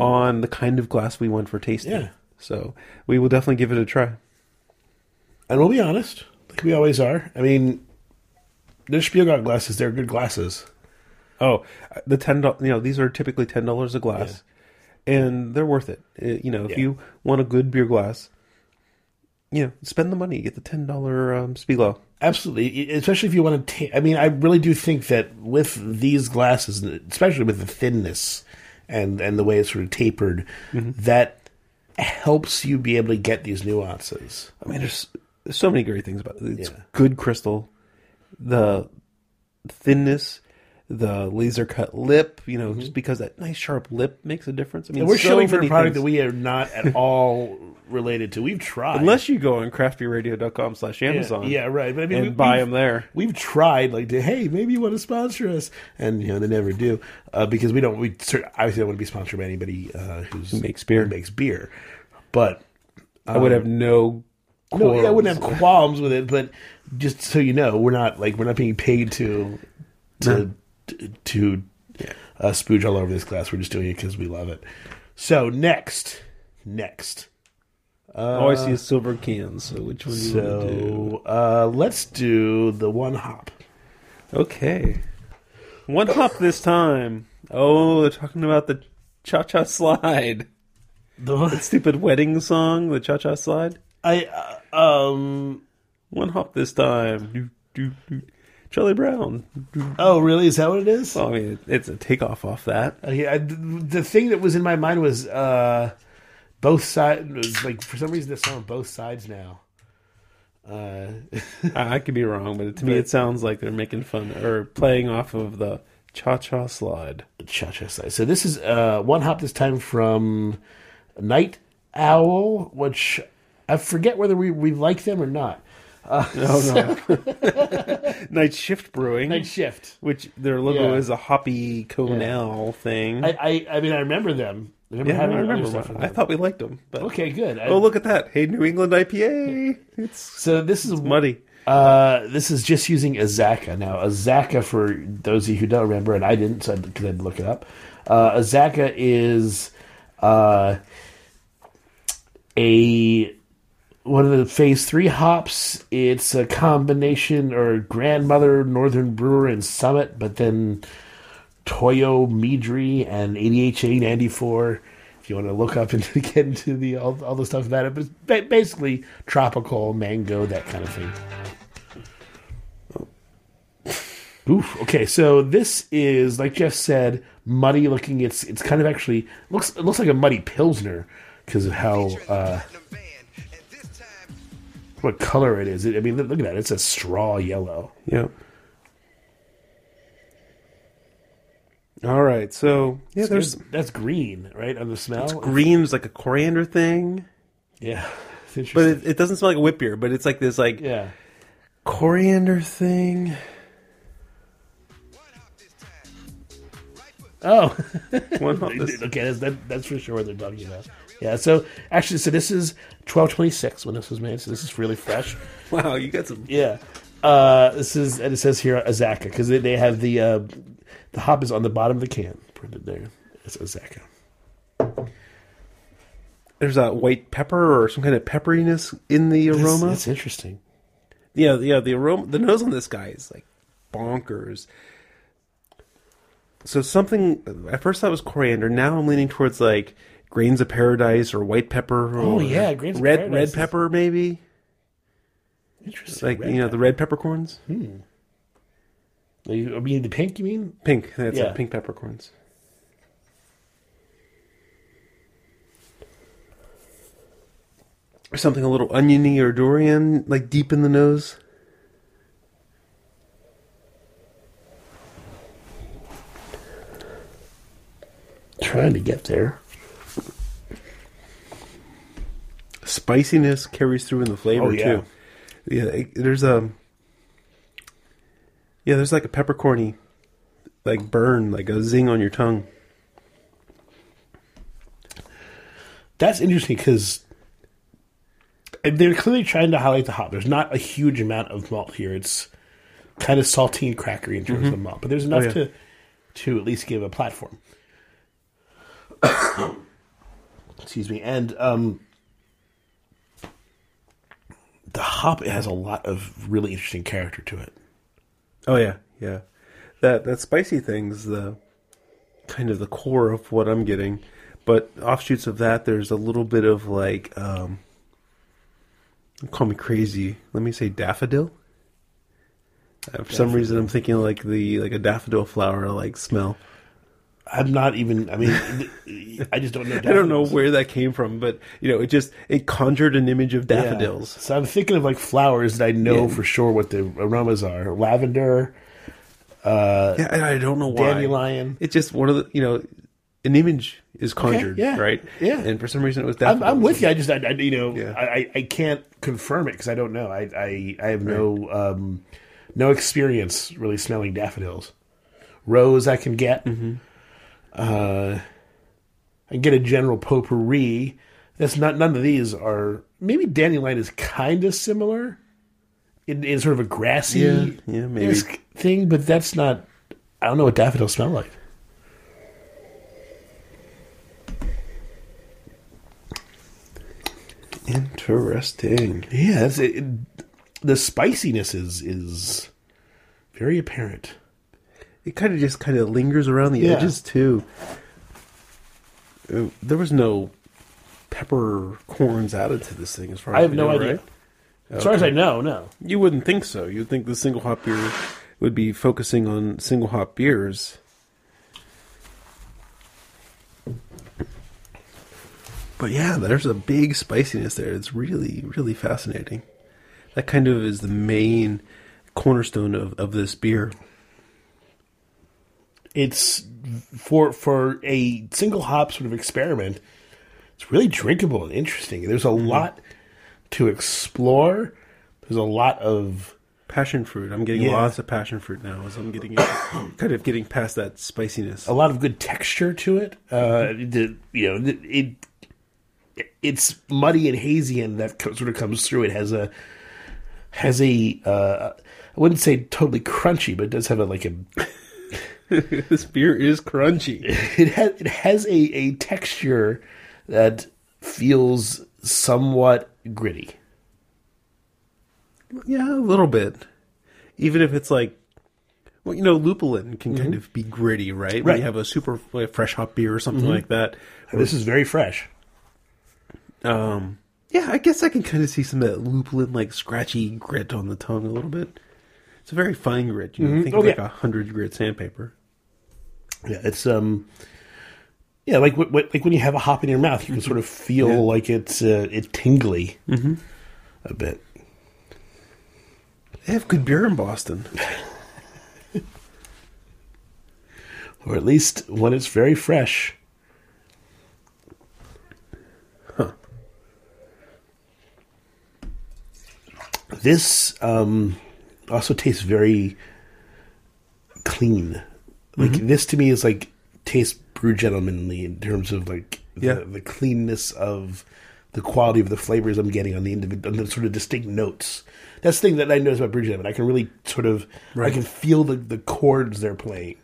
on the kind of glass we want for tasting. Yeah. So we will definitely give it a try. And we'll be honest, like we always are. I mean, the Spiegelau glasses, they're good glasses. Oh, the ten dollars. You know, these are typically ten dollars a glass, and they're worth it. Uh, you know, if Yeah. you want a good beer glass, you know, spend the money. Get the ten dollar um, Spiegel. Absolutely, especially if you want to. Ta- I mean, I really do think that with these glasses, especially with the thinness and and the way it's sort of tapered, that helps you be able to get these nuances. I mean, there's, there's so many great things about it. It's Yeah. good crystal, the thinness, the laser cut lip. You know, just because that nice sharp lip makes a difference. I mean, Mm-hmm. And we're so showing for a product things. that we are not at all related to. We've tried, Unless you go on craftbeerradio.com slash Amazon, yeah, right. But I mean, and we, buy them there. We've tried, like, to, hey, maybe you want to sponsor us, and you know they never do uh, because we don't. We obviously don't want to be sponsored by anybody uh, who's, Who makes beer. who makes beer, but I would have no. no, yeah, I wouldn't have qualms with it. But just so you know, we're not like we're not being paid to to to uh, spooge all over this class. We're just doing it because we love it. So next, next. All I see is silver cans. So which one do you want to do? So uh, let's do the one hop. Okay. One hop this time. Oh, they're talking about the cha cha slide. The Stupid wedding song, the cha cha slide. I uh, um. One hop this time. Do, do, do. Charlie Brown. Oh, really? Is that what it is? Well, I mean, it's a takeoff off that. Uh, yeah, I- the thing that was in my mind was uh, both sides. Like for some reason, the song both sides now. Uh, I, I could be wrong, but to me, it sounds like they're making fun or playing off of the cha cha slide. The Cha cha slide. So this is uh, one hop this time from Night Owl, which I forget whether we we like them or not. Oh no! Night Shift Brewing, Night Shift. which their logo Yeah. is a hoppy Conel thing. I, I I mean I remember them. I remember yeah, I remember. one. I thought we liked them, but Okay, good. I- oh look at that! Hey, New England IPA. It's so this is muddy. Uh, this is just using Azacca. Now, Azacca, for those of you who don't remember, and I didn't, so I to look it up, uh, Azacca is uh, a one of the phase three hops. It's a combination or grandmother Northern Brewer and Summit, but then Toyomidori and ADHA 94. If you want to look up and get into the all, all the stuff about it, but it's basically tropical mango, that kind of thing. Oof. Okay, so this is like Jeff said, muddy looking. It's it's kind of actually looks it looks like a muddy pilsner because of how uh, what color it is. I mean, look at that. It's a straw yellow. Yep. All right, so yeah, there's that's green, right? On the smell. green's like a coriander thing, Yeah, interesting. but it, it doesn't smell like a wit beer. But it's like this like yeah. coriander thing. Oh, okay. That's, that, that's for sure what they're talking about. Yeah. So actually, so this is twelve twenty six when this was made. So this is really fresh. Wow, you got some. Yeah. Uh, this is and it says here Azacca because they, they have the uh, the hop is on the bottom of the can printed there. It's Azacca. There's a white pepper or some kind of pepperiness in the aroma. That's, that's interesting. Yeah, yeah. The aroma, the nose on this guy is like bonkers. So something at first I was coriander. Now I'm leaning towards like grains of paradise or white pepper. Oh, or Oh, yeah, grains of red paradise red pepper maybe. Interesting. Like Red you know the red peppercorns, hmm. You- I mean the pink. You mean? pink. That's Yeah. it, pink peppercorns. Or something a little oniony or durian, like deep in the nose. trying to get there. Spiciness carries through in the flavor Oh, yeah. too. Yeah, it- there's a yeah, there's like a peppercorny like burn, like a zing on your tongue. That's interesting because they're clearly trying to highlight the hop. There's not a huge amount of malt here. It's kind of saltine crackery in terms of malt, but there's enough yeah. to to at least give a platform. Excuse me, and um, the hop it has a lot of really interesting character to it. Oh yeah, yeah. That that spicy thing's the kind of the core of what I'm getting. But offshoots of that, there's a little bit of like, um, call me crazy. Let me say daffodil. Uh, for some reason, I'm thinking like the like a daffodil flower like smell. I'm not even. I mean, I just don't know. I don't know where that came from, but you know, it just it conjured an image of Yeah. daffodils. So I'm thinking of like flowers that I know Yeah. for sure what the aromas are: lavender, Uh, Yeah, and I don't know why. dandelion. It's just one of the you know, an image is conjured, yeah, right? yeah. And for some reason, it was I'm, daffodils. I'm with you. I just, I, I you know, Yeah. I, I- can't confirm it because I don't know. I, I, I have no, um, no experience really smelling daffodils. Rose, I can get. Mm-hmm. Uh, I get a general potpourri. That's not. None of these are. Maybe dandelion is kind of similar in, in sort of a grassy Yeah, yeah, maybe. thing, but that's not. I don't know what daffodils smell like. Interesting. Yeah, that's it, it- the spiciness is is very apparent. It kind of just kind of lingers around the Yeah. edges too. Uh, There was no peppercorns added to this thing, as far as I have we no idea. right? As far as I know, no. You wouldn't think so. You'd think the single hop beer would be focusing on single hop beers. But yeah, there's a big spiciness there. It's really, really fascinating. That kind of is the main cornerstone of, of this beer. It's for for a single hop sort of experiment. It's really drinkable and interesting. There's a lot to explore. There's a lot of Passion fruit. I'm getting Yeah. lots of passion fruit now as I'm getting kind of getting past that spiciness. a lot of good texture to it. Uh, the, you know, the- it it's muddy and hazy, and that sort of comes through. It has a has a uh, I wouldn't say totally crunchy, but it does have a like a this beer is crunchy. it has it has a, a texture that feels somewhat gritty. Yeah, a little bit. Even if it's like, well, you know, lupulin can kind of be gritty, right? Mm-hmm. Right. Mm-hmm. you have a super like, fresh hop beer or something like that. This is very fresh. Um, yeah, I guess I can kind of see some of that lupulin, like scratchy grit on the tongue a little bit. It's a very fine grit. You know, think Oh, of like yeah. a hundred grit sandpaper. Yeah, it's um, yeah, like what, what, like when you have a hop in your mouth, you can sort of feel like it's uh, it's tingly a bit. They have good beer in Boston. or at least when it's very fresh. This um, also tastes very clean. Like mm-hmm. this to me is like tastes brew gentlemanly in terms of like the, Yeah. the cleanness of the quality of the flavors I'm getting on the individual, on the sort of distinct notes. That's the thing that I notice about Brew Gentlemen. I can really sort of, I can feel the, the chords they're playing,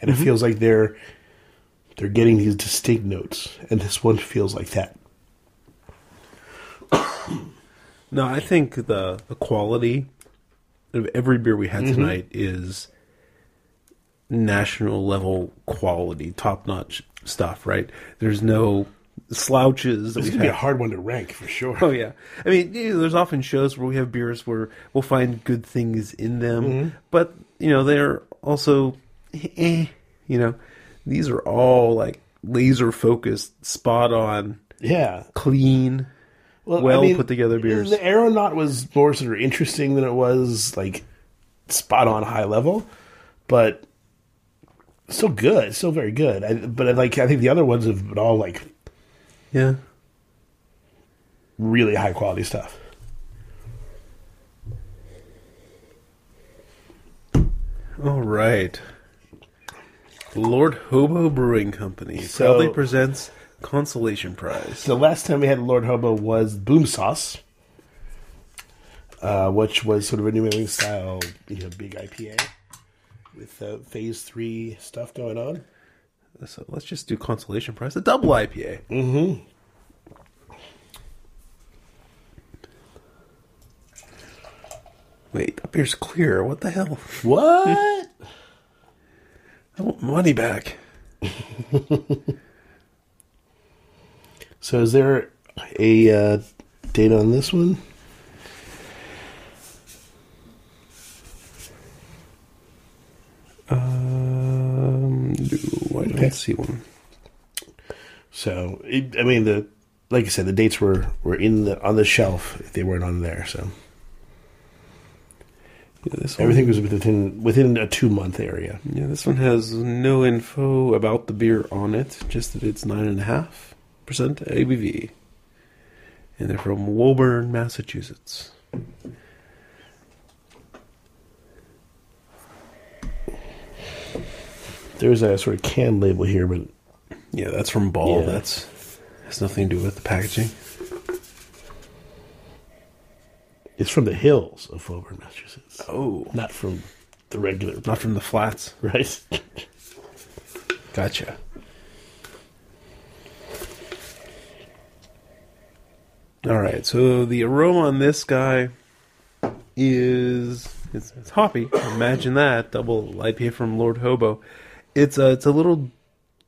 and it mm-hmm. feels like they're they're getting these distinct notes, and this one feels like that. No, I think the the quality of every beer we had mm-hmm. tonight is national level quality, top notch stuff. Right? There's no slouches that This is we've be a hard one to rank for sure. Oh yeah, I mean, you know, there's often shows where we have beers where we'll find good things in them, but you know they're also, eh, you know, these are all like laser focused, spot on, Yeah, clean. well put together beers. The Aeronaut was more sort of interesting than it was like spot on high level, but still good, still very good. I, but I like I think the other ones have been all like Yeah. really high quality stuff. All right. Lord Hobo Brewing Company So- proudly presents Consolation Prize. The last time we had Lord Hobo was Boom Sauce, uh, which was sort of a New England style, you know, big IPA with uh, Phase Three stuff going on. So let's just do Consolation Prize, a double IPA. Mm-hmm. Wait, up here's clear. What the hell? What? I want money back. so, is there a uh, date on this one? Um, no, I don't Okay. see one. So, it, I mean, the like I said, the dates were were in the on the shelf. If they weren't on there, so Yeah, this one, everything was within within a two month area. Yeah, this one has no info about the beer on it, just that it's nine and a half percent ABV, and they're from Woburn, Massachusetts. There's a sort of can label here, but Yeah, that's from Ball. Yeah. That's has nothing to do with the packaging. it's from the hills of Woburn, Massachusetts, Oh, not from the regular. not from the flats. right? Gotcha. All right, so the aroma on this guy is it's, it's hoppy. Imagine that double IPA from Lord Hobo. It's a it's a little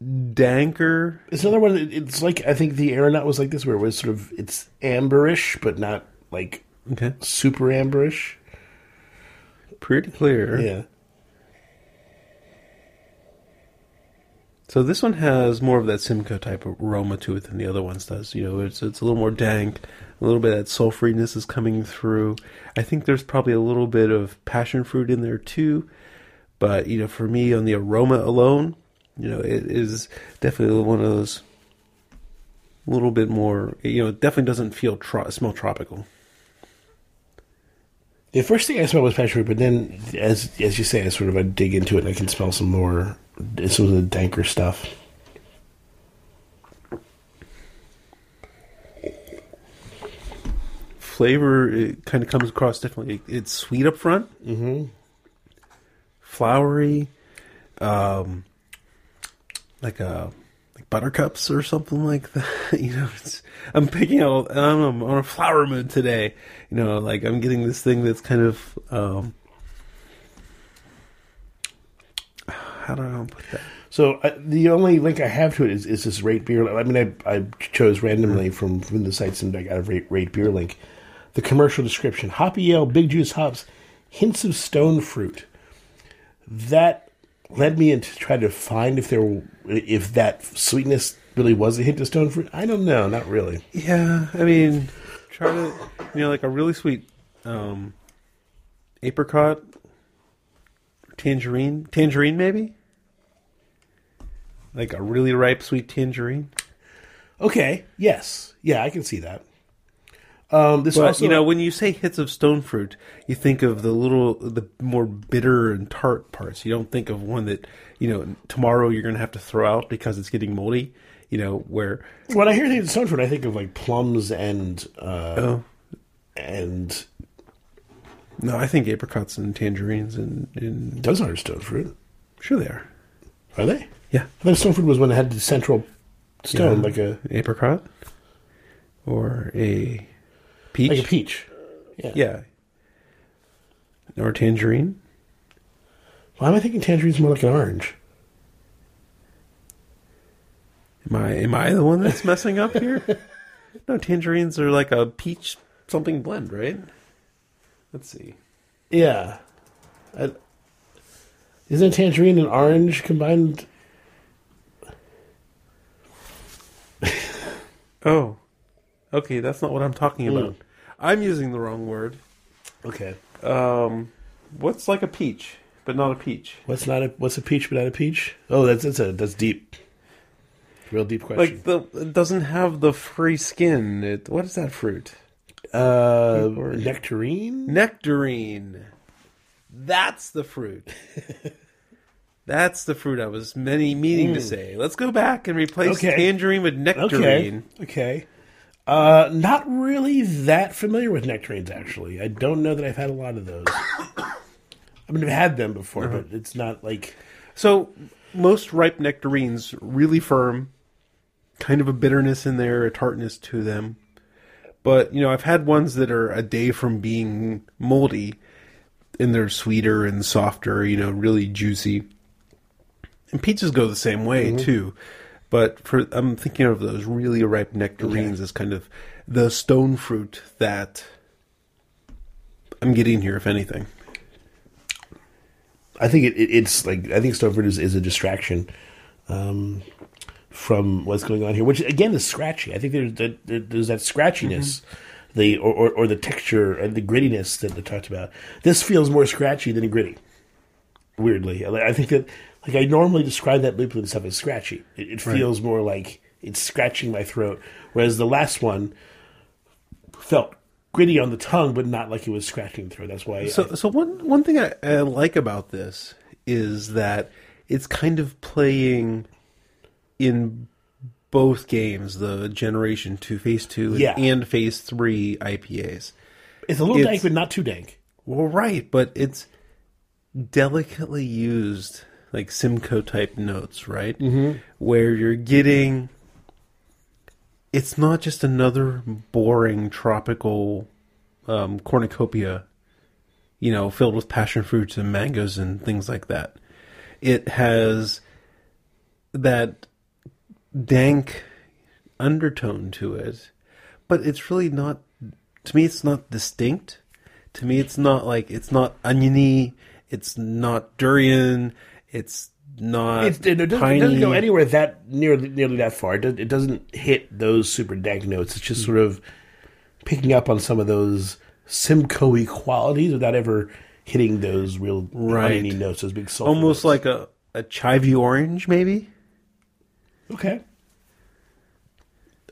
danker. It's another one. It's like I think the aeronaut was like this, where it was sort of it's amberish, but not like Okay, super amberish. pretty clear. Yeah, So this one has more of that Simcoe type of aroma to it than the other ones does. You know, it's it's a little more dank. A little bit of that sulfuriness is coming through. I think there's probably a little bit of passion fruit in there too. But you know, for me, on the aroma alone, you know, it is definitely one of those a little bit more. You know, it definitely doesn't feel tro- smell tropical. the first thing I smelled was passion fruit, but then as as you say, I sort of I dig into it and I can smell some more some of the danker stuff. Flavor it kind of comes across differently. It's sweet up front. Mm-hmm. Flowery, um, like a like buttercups or something like that. You know, it's, I'm picking out. I'm on a flower mood today. You know, like I'm getting this thing that's kind of. Um, how do I put that? So uh, the only link I have to it is, is this RateBeer. I mean, I, I chose randomly from, from the sites and I got a rate, RateBeer link. The commercial description: hoppy ale, big juice hops, hints of stone fruit. That led me into try to find if there were, if that sweetness really was a hint of stone fruit. I don't know, not really. Yeah, I mean, try to you know like a really sweet um, apricot, tangerine, tangerine maybe. Like a really ripe sweet tangerine. Okay, yes, yeah, I can see that. Um, this Well, also, you know, when you say hits of stone fruit, you think of the little, the more bitter and tart parts. You don't think of one that, you know, tomorrow you're going to have to throw out because it's getting moldy. You know, where when I hear hints of stone fruit, I think of like plums and uh, oh and no, I think apricots and tangerines and, and those aren't stone fruit, sure they are. are they? Yeah, I thought stone fruit was when it had the central stone, Yeah. like a apricot or a peach. like a peach. Yeah. Yeah, or tangerine. Why am I thinking tangerine's more like an orange? Am I am I the one that's messing up here? no, tangerines are like a peach something blend, right? Let's see. Yeah. I, isn't tangerine and orange combined? Oh, okay. That's not what I'm talking hmm. about. I'm using the wrong word. Okay. Um, what's like a peach? but not a peach. What's not a what's a peach but not a peach? Oh, that's that's a that's deep. Real deep question. Like the it doesn't have the free skin. It, what is that fruit? uh, or- nectarine. Nectarine. That's the fruit. That's the fruit I was many meaning to say. Let's go back and replace Okay. tangerine with Okay. nectarine. Okay. Uh, not really that familiar with nectarines. Actually, I don't know that I've had a lot of those. I mean, I've had them before, but it's not like So most ripe nectarines really firm, kind of a bitterness in there, a tartness to them. But you know, I've had ones that are a day from being moldy, and they're sweeter and softer. You know, really juicy. And peaches go the same way too. But for I'm thinking of those really ripe nectarines as kind of the stone fruit that I'm getting here, if anything. I think it, it, it's like I think Stone fruit is, is a distraction um, from what's going on here, which again is scratchy. I think there's that there's that scratchiness, the or, or, or the texture and the grittiness that they talked about. This feels more scratchy than gritty. Weirdly, I think that like I normally describe that lupulin stuff as scratchy. It, it feels more like it's scratching my throat, whereas the last one felt gritty on the tongue, but not like it was scratching the throat. That's why. I- So, so one one thing I, I like about this is that it's kind of playing in both games, the Generation Two, Phase Two, Yeah. and Phase Three IPAs. it's a little it's- dank, but not too dank. Well, right, but it's delicately used, like Simcoe type notes, right? Mm-hmm. Where you're getting. It's not just another boring tropical um, cornucopia, you know, filled with passion fruits and mangoes and things like that. It has that dank undertone to it, but it's really not. To me, it's not distinct. To me, it's not like it's not oniony. It's not durian. It's not It's, it, doesn't, it doesn't go anywhere that nearly nearly that far. It, does, it doesn't hit those super dank notes. It's just sort of picking up on some of those Simcoe qualities without ever hitting those real Right. oniony notes, those big sulfur Almost notes. like a a chivy orange, maybe. okay,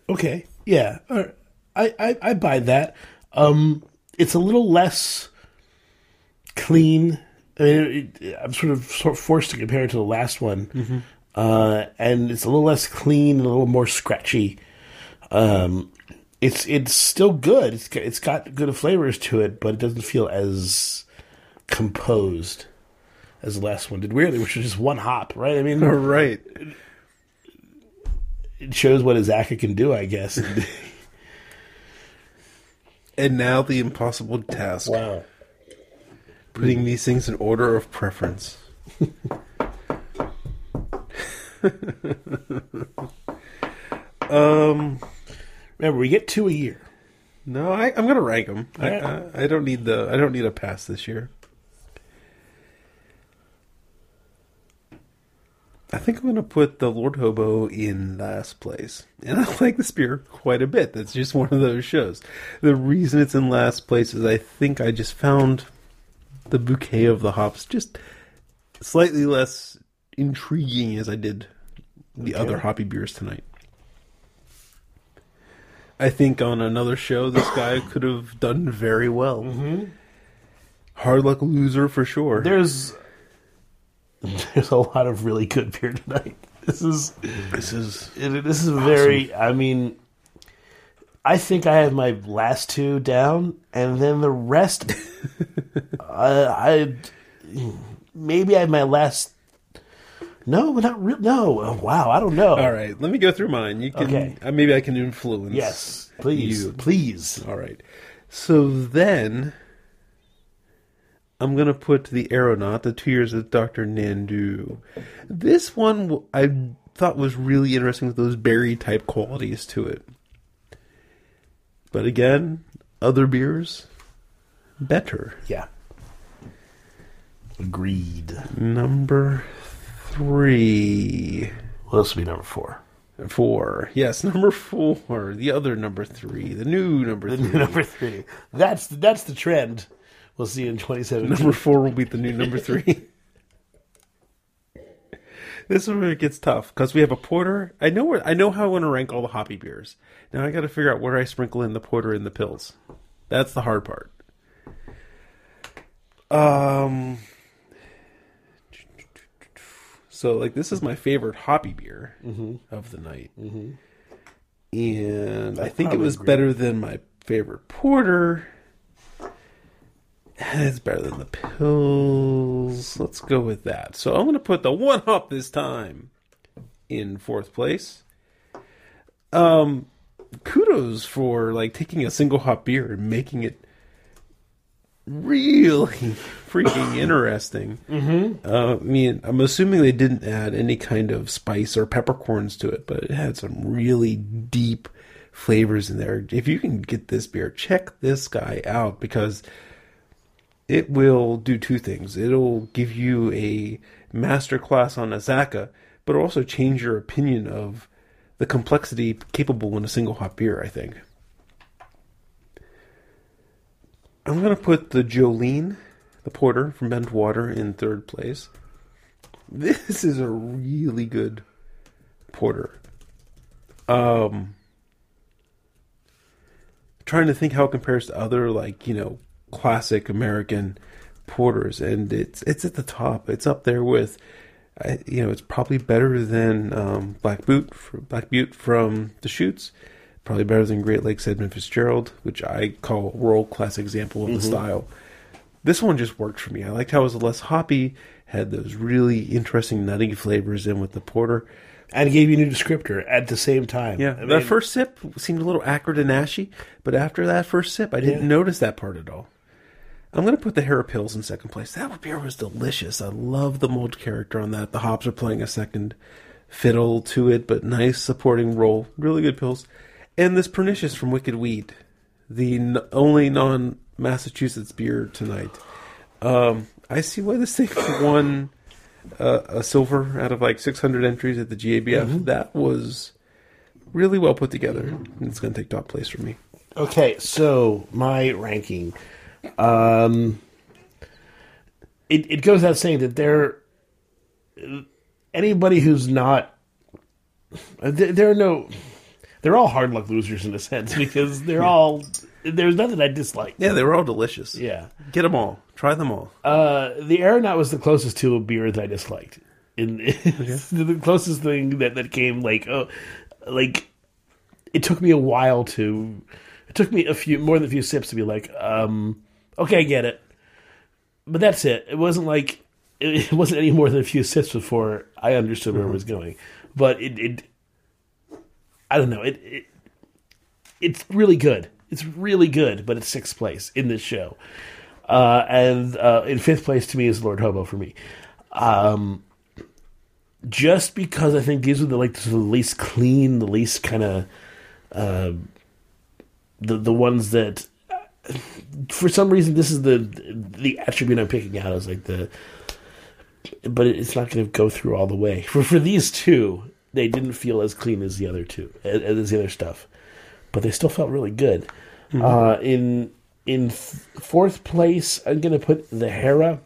okay, yeah, right. I, I I buy that. Um, it's a little less clean. I mean, it, I'm sort of sort of forced to compare it to the last one, uh, and it's a little less clean, and a little more scratchy. Um, it's it's still good. It's got, it's got good flavors to it, but it doesn't feel as composed as the last one did. Weirdly, which was just one hop, right? I mean, right. it shows what Azacca can do, I guess. And now the impossible task: wow. Putting these things in order of preference. um. Remember, we get two a year. No, I, I'm gonna rank them. I. I, I don't need the. I don't need a pass this year. I think I'm gonna put the Lord Hobo in last place, and I like this beer quite a bit. That's just one of those shows. The reason it's in last place is I think I just found the bouquet of the hops just slightly less intriguing as I did the other hoppy beers tonight. I think on another show, this guy could have done very well. Mm-hmm. Hard luck loser for sure. There's there's a lot of really good beer tonight. This is this is it, this is very. I mean, I think I have my last two down, and then the rest. I, I maybe I have my last. No, but not real. No, Oh, wow, I don't know. all right. Let me go through mine. You can Okay. uh, maybe I can influence. Yes, please, You. please. All right. So then I'm going to put the Aeronaut, the two years of Dr. Nandu. This one I thought was really interesting with those berry type qualities to it. But again, other beers, better. Yeah. Agreed. Number three. What else would be number four? Four. Yes, number four. The other number three. The new number three. New number three. That's that's the trend. We'll see in 2017. Number four will be the new number three. This is where it gets tough because we have a porter. I know where I know how I want to rank all the hoppy beers. Now I got to figure out where I sprinkle in the porter and the pills. That's the hard part. Um. So like this is my favorite hoppy beer of the night, and I think it was agree. better than my favorite porter. It's better than the pills. Let's go with that. So I'm going to put the one hop this time in fourth place. Um, kudos for like taking a single hop beer and making it really freaking interesting. Mm-hmm. Uh, I mean, I'm assuming they didn't add any kind of spice or peppercorns to it, but it had some really deep flavors in there. If you can get this beer, check this guy out because it will do two things. It'll give you a master class on Azacca, but also change your opinion of the complexity capable in a single hop beer, I think. I'm going to put the Jolene, the porter from Bent Water, in third place. This is a really good porter. Um, trying to think how it compares to other like you know classic American porters, and it's it's at the top. It's up there with, I, you know, it's probably better than um, Black Boot, for, Black Butte from Deschutes. Probably better than Great Lakes Edmund Fitzgerald, which I call a world class example of the style. This one just worked for me. I liked how it was less hoppy, had those really interesting nutty flavors in with the porter. And gave you a new descriptor at the same time. Yeah, I that first sip seemed a little acrid and ashy, but after that first sip, I didn't Yeah. notice that part at all. I'm going to put the Hera Pills in second place. That beer was delicious. I love the malt character on that. The hops are playing a second fiddle to it, but nice supporting role. Really good pils. And this Pernicious from Wicked Weed, the n- only non Massachusetts beer tonight. Um, I see why this thing won uh, a silver out of like 600 entries at the GABF. That was really well put together. It's going to take top place for me. Okay, so my ranking. Um, it, it goes without saying that there, anybody who's not, there, there are no, they're all hard luck losers in a sense because they're all, there's nothing I dislike. Yeah, they were all delicious. Yeah. Get them all. Try them all. Uh, the Aeronaut was the closest to a beer that I disliked. In, the closest thing that, that came like oh like it took me a while to it took me a few more than a few sips to be like um okay I get it. But that's it. It wasn't like it, it wasn't any more than a few sips before I understood where it was going. But it, it I don't know. It, it it's really good. It's really good but it's sixth place in this show. Uh, and uh, in fifth place to me is Lord Hobo for me. Um, just because I think these are the like the least clean, the least kind of uh, the the ones that for some reason this is the the attribute I'm picking out as like the but it's not going to go through all the way. For for these two, they didn't feel as clean as the other two as, as the other stuff, but they still felt really good. Uh, in in fourth place, I'm going to put the Hera.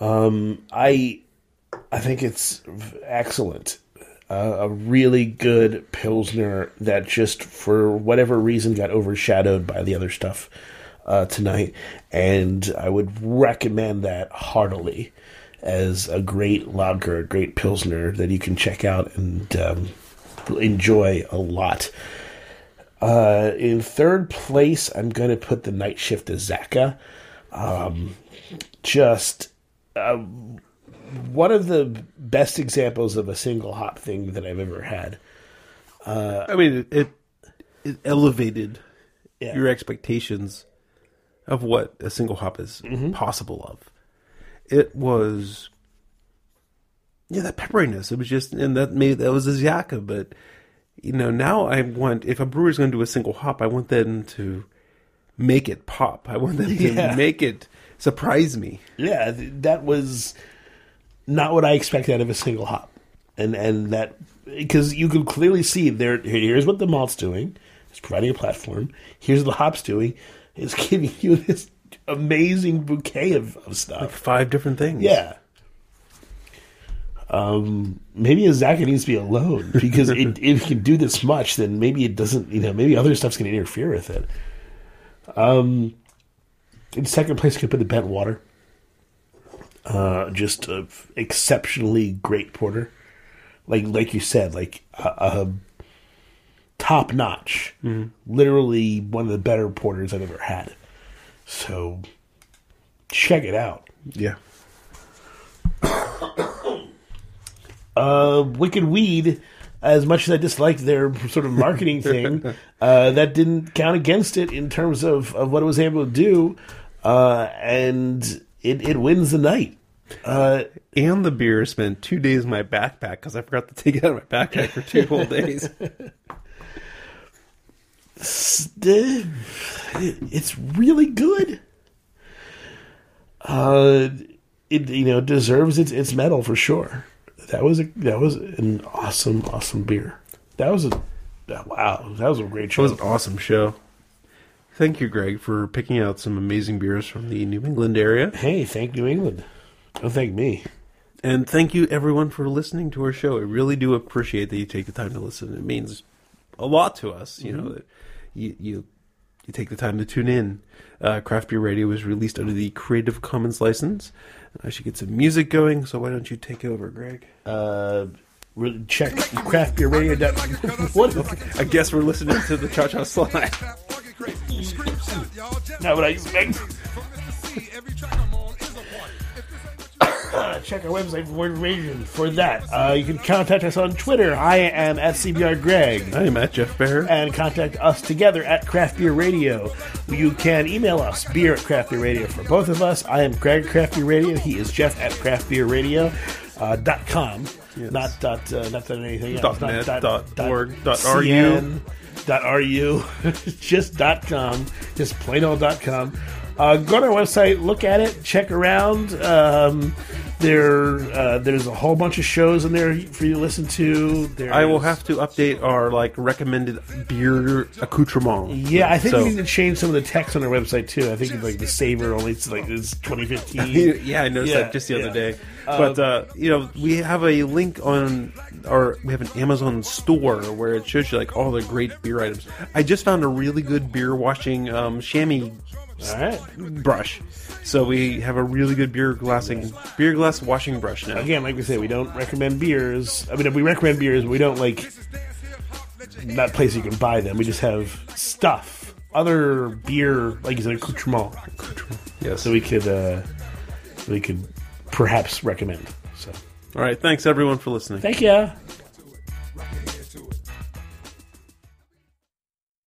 Um, I I think it's excellent. Uh, a really good pilsner that just for whatever reason got overshadowed by the other stuff uh, tonight, and I would recommend that heartily as a great lager, a great pilsner that you can check out and um, enjoy a lot. Uh, in third place, I'm going to put the Night Shift Azacca. Um, just one of the best examples of a single hop thing that I've ever had. I mean, it, it, it elevated Yeah. your expectations of what a single hop is Mm-hmm. possible of. It was, yeah, that pepperiness. It was just, and that made that was a Azacca, but you know, now I want if a brewer's going to do a single hop, I want them to make it pop. I want them to make it surprise me. Yeah, that was not what I expect out of a single hop, and and that because you can clearly see there. Here's what the malt's doing. It's providing a platform. Here's what the hops doing. It's giving you this amazing bouquet of, of stuff. Five different things. Yeah. Um, maybe Azacca needs to be alone because it, if it can do this much, then maybe it doesn't. You know, maybe other stuff's going to interfere with it. Um, in second place, could put the Bent Water. Uh, just a exceptionally great porter, like like you said, like a, a top notch, literally one of the better porters I've ever had. So check it out. Yeah. Uh, Wicked Weed, as much as I disliked their sort of marketing thing, uh, that didn't count against it in terms of, of what it was able to do, uh, and it, it wins the night. Uh, And the beer spent two days in my backpack because I forgot to take it out of my backpack for two whole days. it's really good. Uh, it you know deserves its its medal for sure. That was a that was an awesome awesome beer. That was a wow. That was a great show. It was an awesome show. Thank you, Greg, for picking out some amazing beers from the New England area. hey, thank New England. Don't thank me. And thank you, everyone, for listening to our show. I really do appreciate that you take the time to listen. It means a lot to us, you know, that you, you, you take the time to tune in. Uh, Craft Beer Radio was released under the Creative Commons license. I should get some music going, so why don't you take over, Greg? Uh, re- check craftbeerradio. what? I guess we're listening to the Cha Cha Slide. Not what I expect. Uh, check our website for more information for that. Uh, you can contact us on Twitter. I am at CBR Greg. I am at Jeff Bear. and contact us together at Craft Beer Radio. You can email us, beer at Craft Beer Radio for both of us. I am Greg at Craft Beer Radio. He is Jeff at Craft Beer Radio. Uh, dot com, Yes. not dot, uh, not dot anything Dot else. not net, dot dot org, dot CN, dot ru, just dot com, just plain old dot com. Uh, go to our website, look at it, check around. Um, there, uh, there's a whole bunch of shows in there for you to listen to. I will have to update our like recommended beer accoutrement. Yeah, I think So- we need to change some of the text on our website too. I think like the saver only it's like it's 2015. yeah, I noticed Yeah, that just the other day. But uh, you know, we have a link on our we have an Amazon store where it shows you like all the great beer items. I just found a really good beer washing um, chamois All right. brush. So we have a really good beer glassing beer glass washing brush now. Again, like we say, we don't recommend beers. I mean, we recommend beers, but we don't like that place you can buy them. We just have stuff, other beer, like you said, accoutrement. Yes. So we could uh, we could perhaps recommend. So all right. Thanks everyone for listening. thank you.